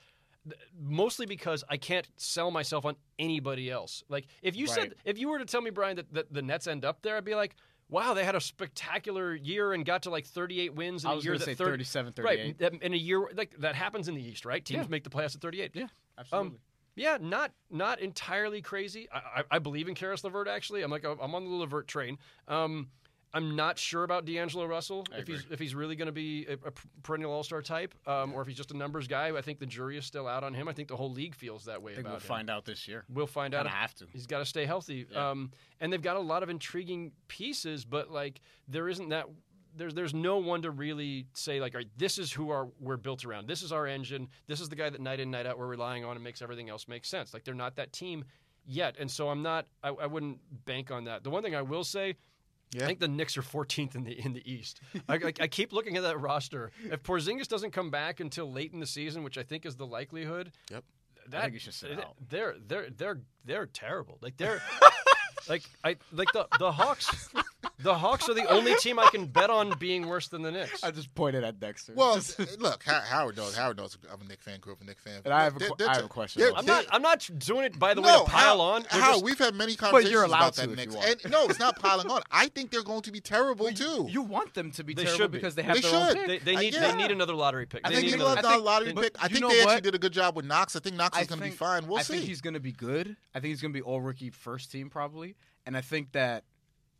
Mostly because I can't sell myself on anybody else. Like if you Right. said, if you were to tell me, Bryan, that, that the Nets end up there, I'd be like, wow, they had a spectacular year and got to like 38 wins in I a year that say third- 37, right 38. that- in a year like that happens in the East, right? Teams Yeah. make the playoffs at 38. Yeah, absolutely. Um, yeah, not not entirely crazy. I, I, I believe in Caris LeVert. Actually, I'm like I'm on the LeVert train. Um, I'm not sure about D'Angelo Russell I if he's if he's really going to be a, a perennial All Star type, um, or if he's just a numbers guy. I think the jury is still out on him. I think the whole league feels that way I think we'll him. find out this year. We'll find out. Have to. He's got to stay healthy. Yeah. Um, and they've got a lot of intriguing pieces, but like there isn't that. There's there's no one to really say like, all right, this is who our we're built around. This is our engine. This is the guy that night in night out we're relying on and makes everything else make sense. Like they're not that team yet, and so I'm not. I, I wouldn't bank on that. The one thing I will say. Yeah. I think the Knicks are 14th in the in the East. I, I, I keep looking at that roster. If Porzingis doesn't come back until late in the season, which I think is the likelihood, Yep. that, think he should sit out. They're they're they're they're terrible. Like they're [LAUGHS] like I like the the Hawks. The Hawks are the only team I can bet on being worse than the Knicks. I just pointed at Dexter. Well, [LAUGHS] look, Howard knows. Howard knows I'm a Knick fan. Grew up a Knick fan. And I have a They're- they're I t- have a question they're- about I'm not. I'm not doing it by the way no, to pile How- on. They're How just- we've had many conversations you're allowed about to that if Knicks, and no, it's not piling on. I think they're going to be terrible too. you want them to be They terrible should be. because they have They their own should. pick. they, they Uh, need yeah. they need another lottery pick. I They think need they another, left I out a think- lottery but pick. I think they actually did a good job with Knox. I think Knox I is going to be fine. We'll I see. think he's going to be good. I think he's going to be all rookie first team probably, and I think that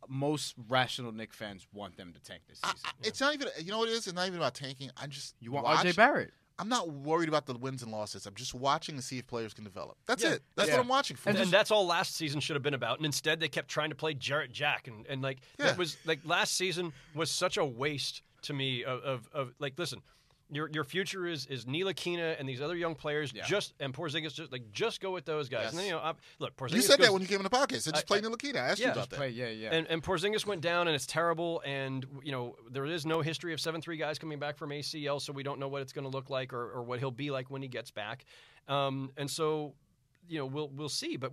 most rational Knick fans want them to tank this season. I- it's not even. You know what it is? It's not even about tanking. I just you want watch. RJ Barrett. I'm not worried about the wins and losses. I'm just watching to see if players can develop. That's Yeah. it. That's Yeah. what I'm watching for. And, and that's all last season should have been about. And instead, they kept trying to play Jarrett Jack, and, and like Yeah. that was like last season was such a waste to me of, of, of like listen. Your, your future is is Ntilikina and these other young players. Yeah. Just and Porzingis, just like just go with those guys. Yes. And then you know, I, look, Porzingis you said goes- that when you came in the podcast. So just I- play I- Ntilikina. I asked yeah. you about that. play, yeah, yeah. and, and Porzingis went down, and it's terrible. And you know there is no history of seven three guys coming back from ACL, so we don't know what it's going to look like or, or what he'll be like when he gets back. Um, and so you know we'll we'll see. But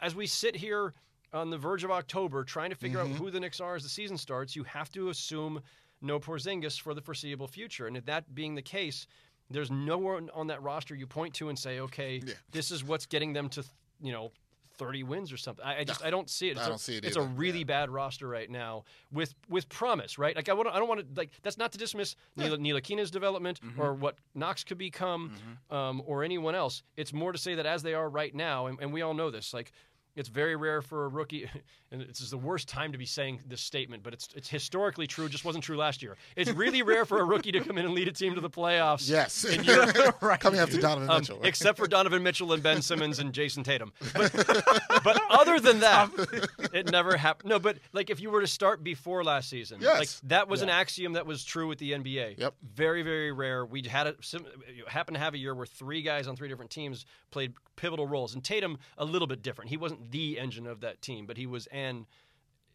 as we sit here on the verge of October, trying to figure out who the Knicks are as the season starts, you have to assume no Porzingis for the foreseeable future. And if that being the case, there's no one on that roster you point to and say, okay, this is what's getting them to you know. 30 wins or something. I, I just I don't see it. I It's a- don't see it It's a really Yeah. bad roster right now with with promise, right? Like I, wanna, I don't want to like that's not to dismiss Nila, Ntilikina's development or what Knox could become um, or anyone else. It's more to say that as they are right now, and, and we all know this, like. It's very rare for a rookie, [LAUGHS] and this is the worst time to be saying this statement, but it's it's historically true. Just wasn't true last year. It's really rare for a rookie to come in and lead a team to the playoffs. Yes. [LAUGHS] Right. Coming after Donovan Um, Mitchell. except for Donovan Mitchell and Ben Simmons and Jayson Tatum. But, [LAUGHS] but other than that, it never happened. No, but like if you were to start before last season, Yes. like that was an axiom that was true with the NBA. Yep. Very, very rare. We had a happened to have a year where three guys on three different teams played pivotal roles, and Tatum a little bit different. He wasn't the engine of that team, but he was an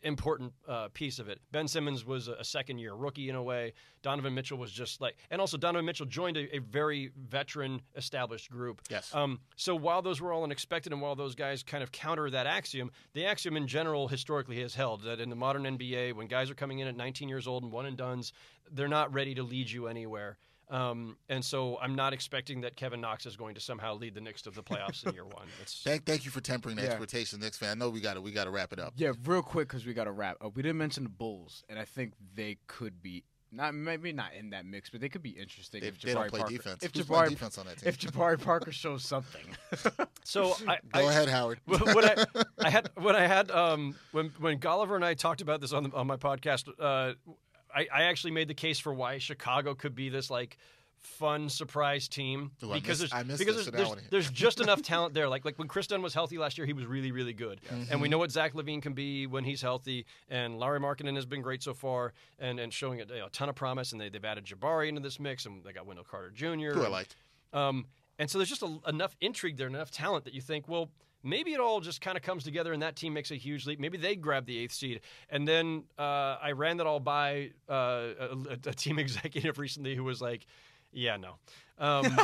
important uh, piece of it. Ben Simmons was a, a second year rookie in a way. Donovan Mitchell was just like, and also Donovan Mitchell joined a, a very veteran established group. Yes. Um, so while those were all unexpected and while those guys kind of counter that axiom, the axiom in general historically has held that in the modern NBA, when guys are coming in at 19 years old and one and dones, they're not ready to lead you anywhere. Um, and so I'm not expecting that Kevin Knox is going to somehow lead the Knicks to the playoffs in year [LAUGHS] one. It's, Thank, thank you for tempering the Yeah. expectation, Knicks fan. I know we got to we got to wrap it up. Yeah, real quick because we got to wrap. Uh, we didn't mention the Bulls, and I think they could be not maybe not in that mix, but they could be interesting. They, if Jabari they don't play Parker, defense. If Who's playing Jabari, defense on that [LAUGHS] team? if Jabari Parker shows something, [LAUGHS] so I, Go I, ahead, Howard. when I, I had when I had um, when when Golliver and I talked about this on the, on my podcast, uh, I, I actually made the case for why Chicago could be this like fun surprise team Ooh, I because missed- there's because there's, so now I there's, there's [LAUGHS] just enough talent there. Like like when Kris Dunn was healthy last year, he was really really good, and we know what Zach LaVine can be when he's healthy. And Lauri Markkanen has been great so far, and and showing a, you know, a ton of promise. And they they've added Jabari into this mix, and they got Wendell Carter Jr. Who I liked. um, and so there's just a, enough intrigue there, enough talent that you think, well, maybe it all just kind of comes together and that team makes a huge leap. Maybe they grab the eighth seed. And then uh, I ran that all by uh, a, a team [LAUGHS] executive recently who was like, yeah, no. Um, [LAUGHS]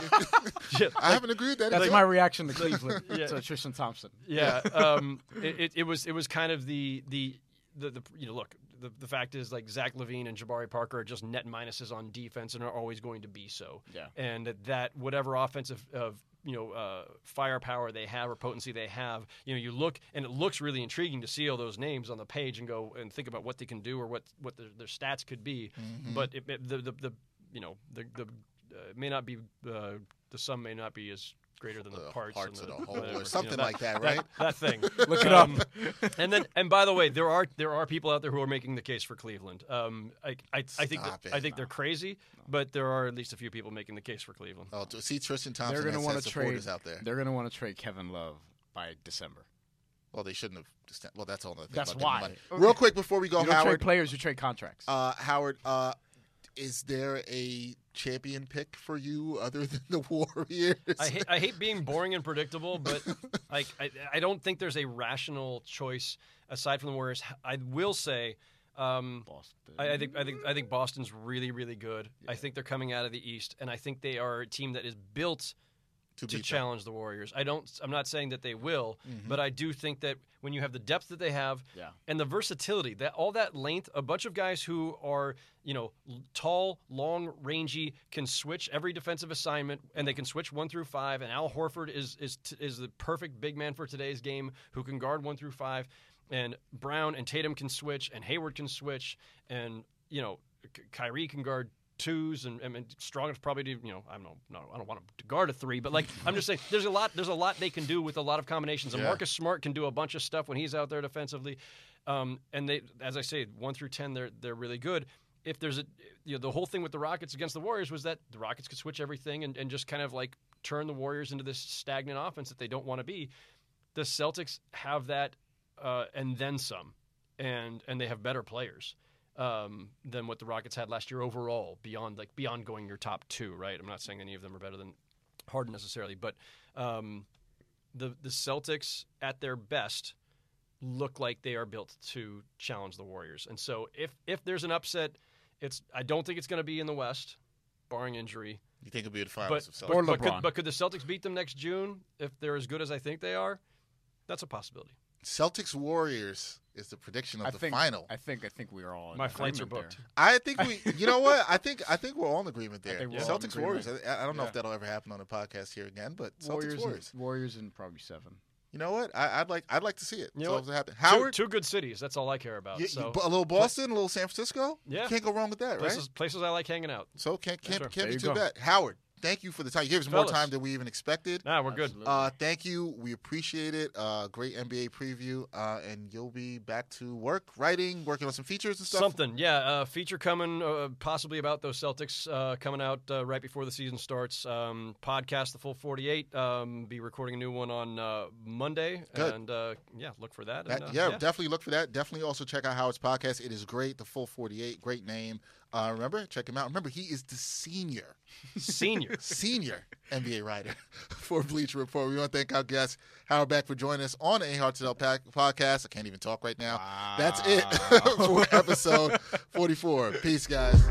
yeah, I haven't agreed with that. that's either. my reaction to Cleveland. [LAUGHS] Yeah. To Tristan Thompson. yeah, um, it, it, it was it was kind of the the the, the you know look the, the fact is like Zach LaVine and Jabari Parker are just net minuses on defense and are always going to be so. Yeah. and that, that whatever offensive of you know uh, firepower they have or potency they have, you know you look and it looks really intriguing to see all those names on the page and go and think about what they can do or what what their, their stats could be, but it, it- the, the the you know the the uh, may not be uh, the sum may not be as greater than the, The parts, parts and of the, the [LAUGHS] whole, or whatever, you something know, like that, right? that thing. [LAUGHS] Look it Um, up. [LAUGHS] and then, and by the way, there are there are people out there who are making the case for Cleveland. Um, I I, I think that. I think they're crazy, but there are at least a few people making the case for Cleveland. Oh, to see Tristan Thompson They're going to want to trade. supporters out there. They're going to want to trade Kevin Love by December. Well, they shouldn't have. just- Well, that's all. Another thing That's about why. getting money. Real quick before we go, you don't Howard. trade players, you trade contracts. Uh, Howard, uh, is there a champion pick for you other than the [LAUGHS] Warriors? I hate, I hate being boring and predictable, but [LAUGHS] like I, I don't think there's a rational choice aside from the Warriors. I will say. Um, Boston. I, I think I think I think Boston's really really good. I think they're coming out of the East, and I think they are a team that is built to to beat them. challenge the Warriors. I don't. I'm not saying that they will, but I do think that when you have the depth that they have, Yeah. and the versatility, that all that length, a bunch of guys who are you know tall, long, rangy, can switch every defensive assignment, and they can switch one through five. And Al Horford is is is the perfect big man for today's game, who can guard one through five. And Brown and Tatum can switch, and Hayward can switch, and you know Kyrie can guard twos and, and strong enough probably to you know I don't know no I don't want to guard a three but like I'm just saying there's a lot there's a lot they can do with a lot of combinations. And Yeah. Marcus Smart can do a bunch of stuff when he's out there defensively. Um, and they as I say one through ten they're they're really good. If there's a you know the whole thing with the Rockets against the Warriors was that the Rockets could switch everything and, and just kind of like turn the Warriors into this stagnant offense that they don't want to be. The Celtics have that uh, and then some and and they have better players um, than what the Rockets had last year overall. Beyond like beyond going your top two, right? I'm not saying any of them are better than Harden necessarily, but um, the the Celtics at their best look like they are built to challenge the Warriors. And so if if there's an upset, it's I don't think it's going to be in the West. barring injury. You think it'll be the finals But of but, Celtics? but, could, LeBron. but could the Celtics beat them next June if they're as good as I think they are? That's a possibility. Celtics Warriors is the prediction of I the think final. I think I think we are all. in My flights are agreement booked. there. I think we, [LAUGHS] you know what? I think I think we're all in agreement there. think we're all in Celtics Warriors. I, I don't know if that'll ever happen on the podcast here again, but Celtics Warriors, Warriors. And, Warriors, and probably seven. You know what? I, I'd like I'd like to see it. You know so what? if it happen. Two- Howard, two, good cities. That's all I care about. you- so you- a little Boston, a little San Francisco. Yeah. you can't go wrong with that, places, right? places I like hanging out. So can't can't, sir. can't be too go. bad. Howard, thank you for the time. You gave us more time than we even expected. Nah, we're good. Uh, thank you. We appreciate it. Uh, great NBA preview, uh, and you'll be back to work, writing, working on some features and stuff. Something, yeah. Uh, feature coming, uh, possibly about those Celtics uh, coming out uh, right before the season starts. Um, podcast, the full forty-eight. Um, be recording a new one on uh, Monday, Good. and uh, yeah, look for that. That- and, uh, yeah, definitely look for that. Definitely also check out Howard's podcast. It is great. The Full 48, great name. Uh, remember, check him out. Remember, he is the senior, senior, [LAUGHS] senior NBA writer [LAUGHS] for Bleacher Report. We want to thank our guest Howard Beck for joining us on a Hard to Tell podcast. I can't even talk right now. Wow. That's it [LAUGHS] for episode forty-four. Peace, guys.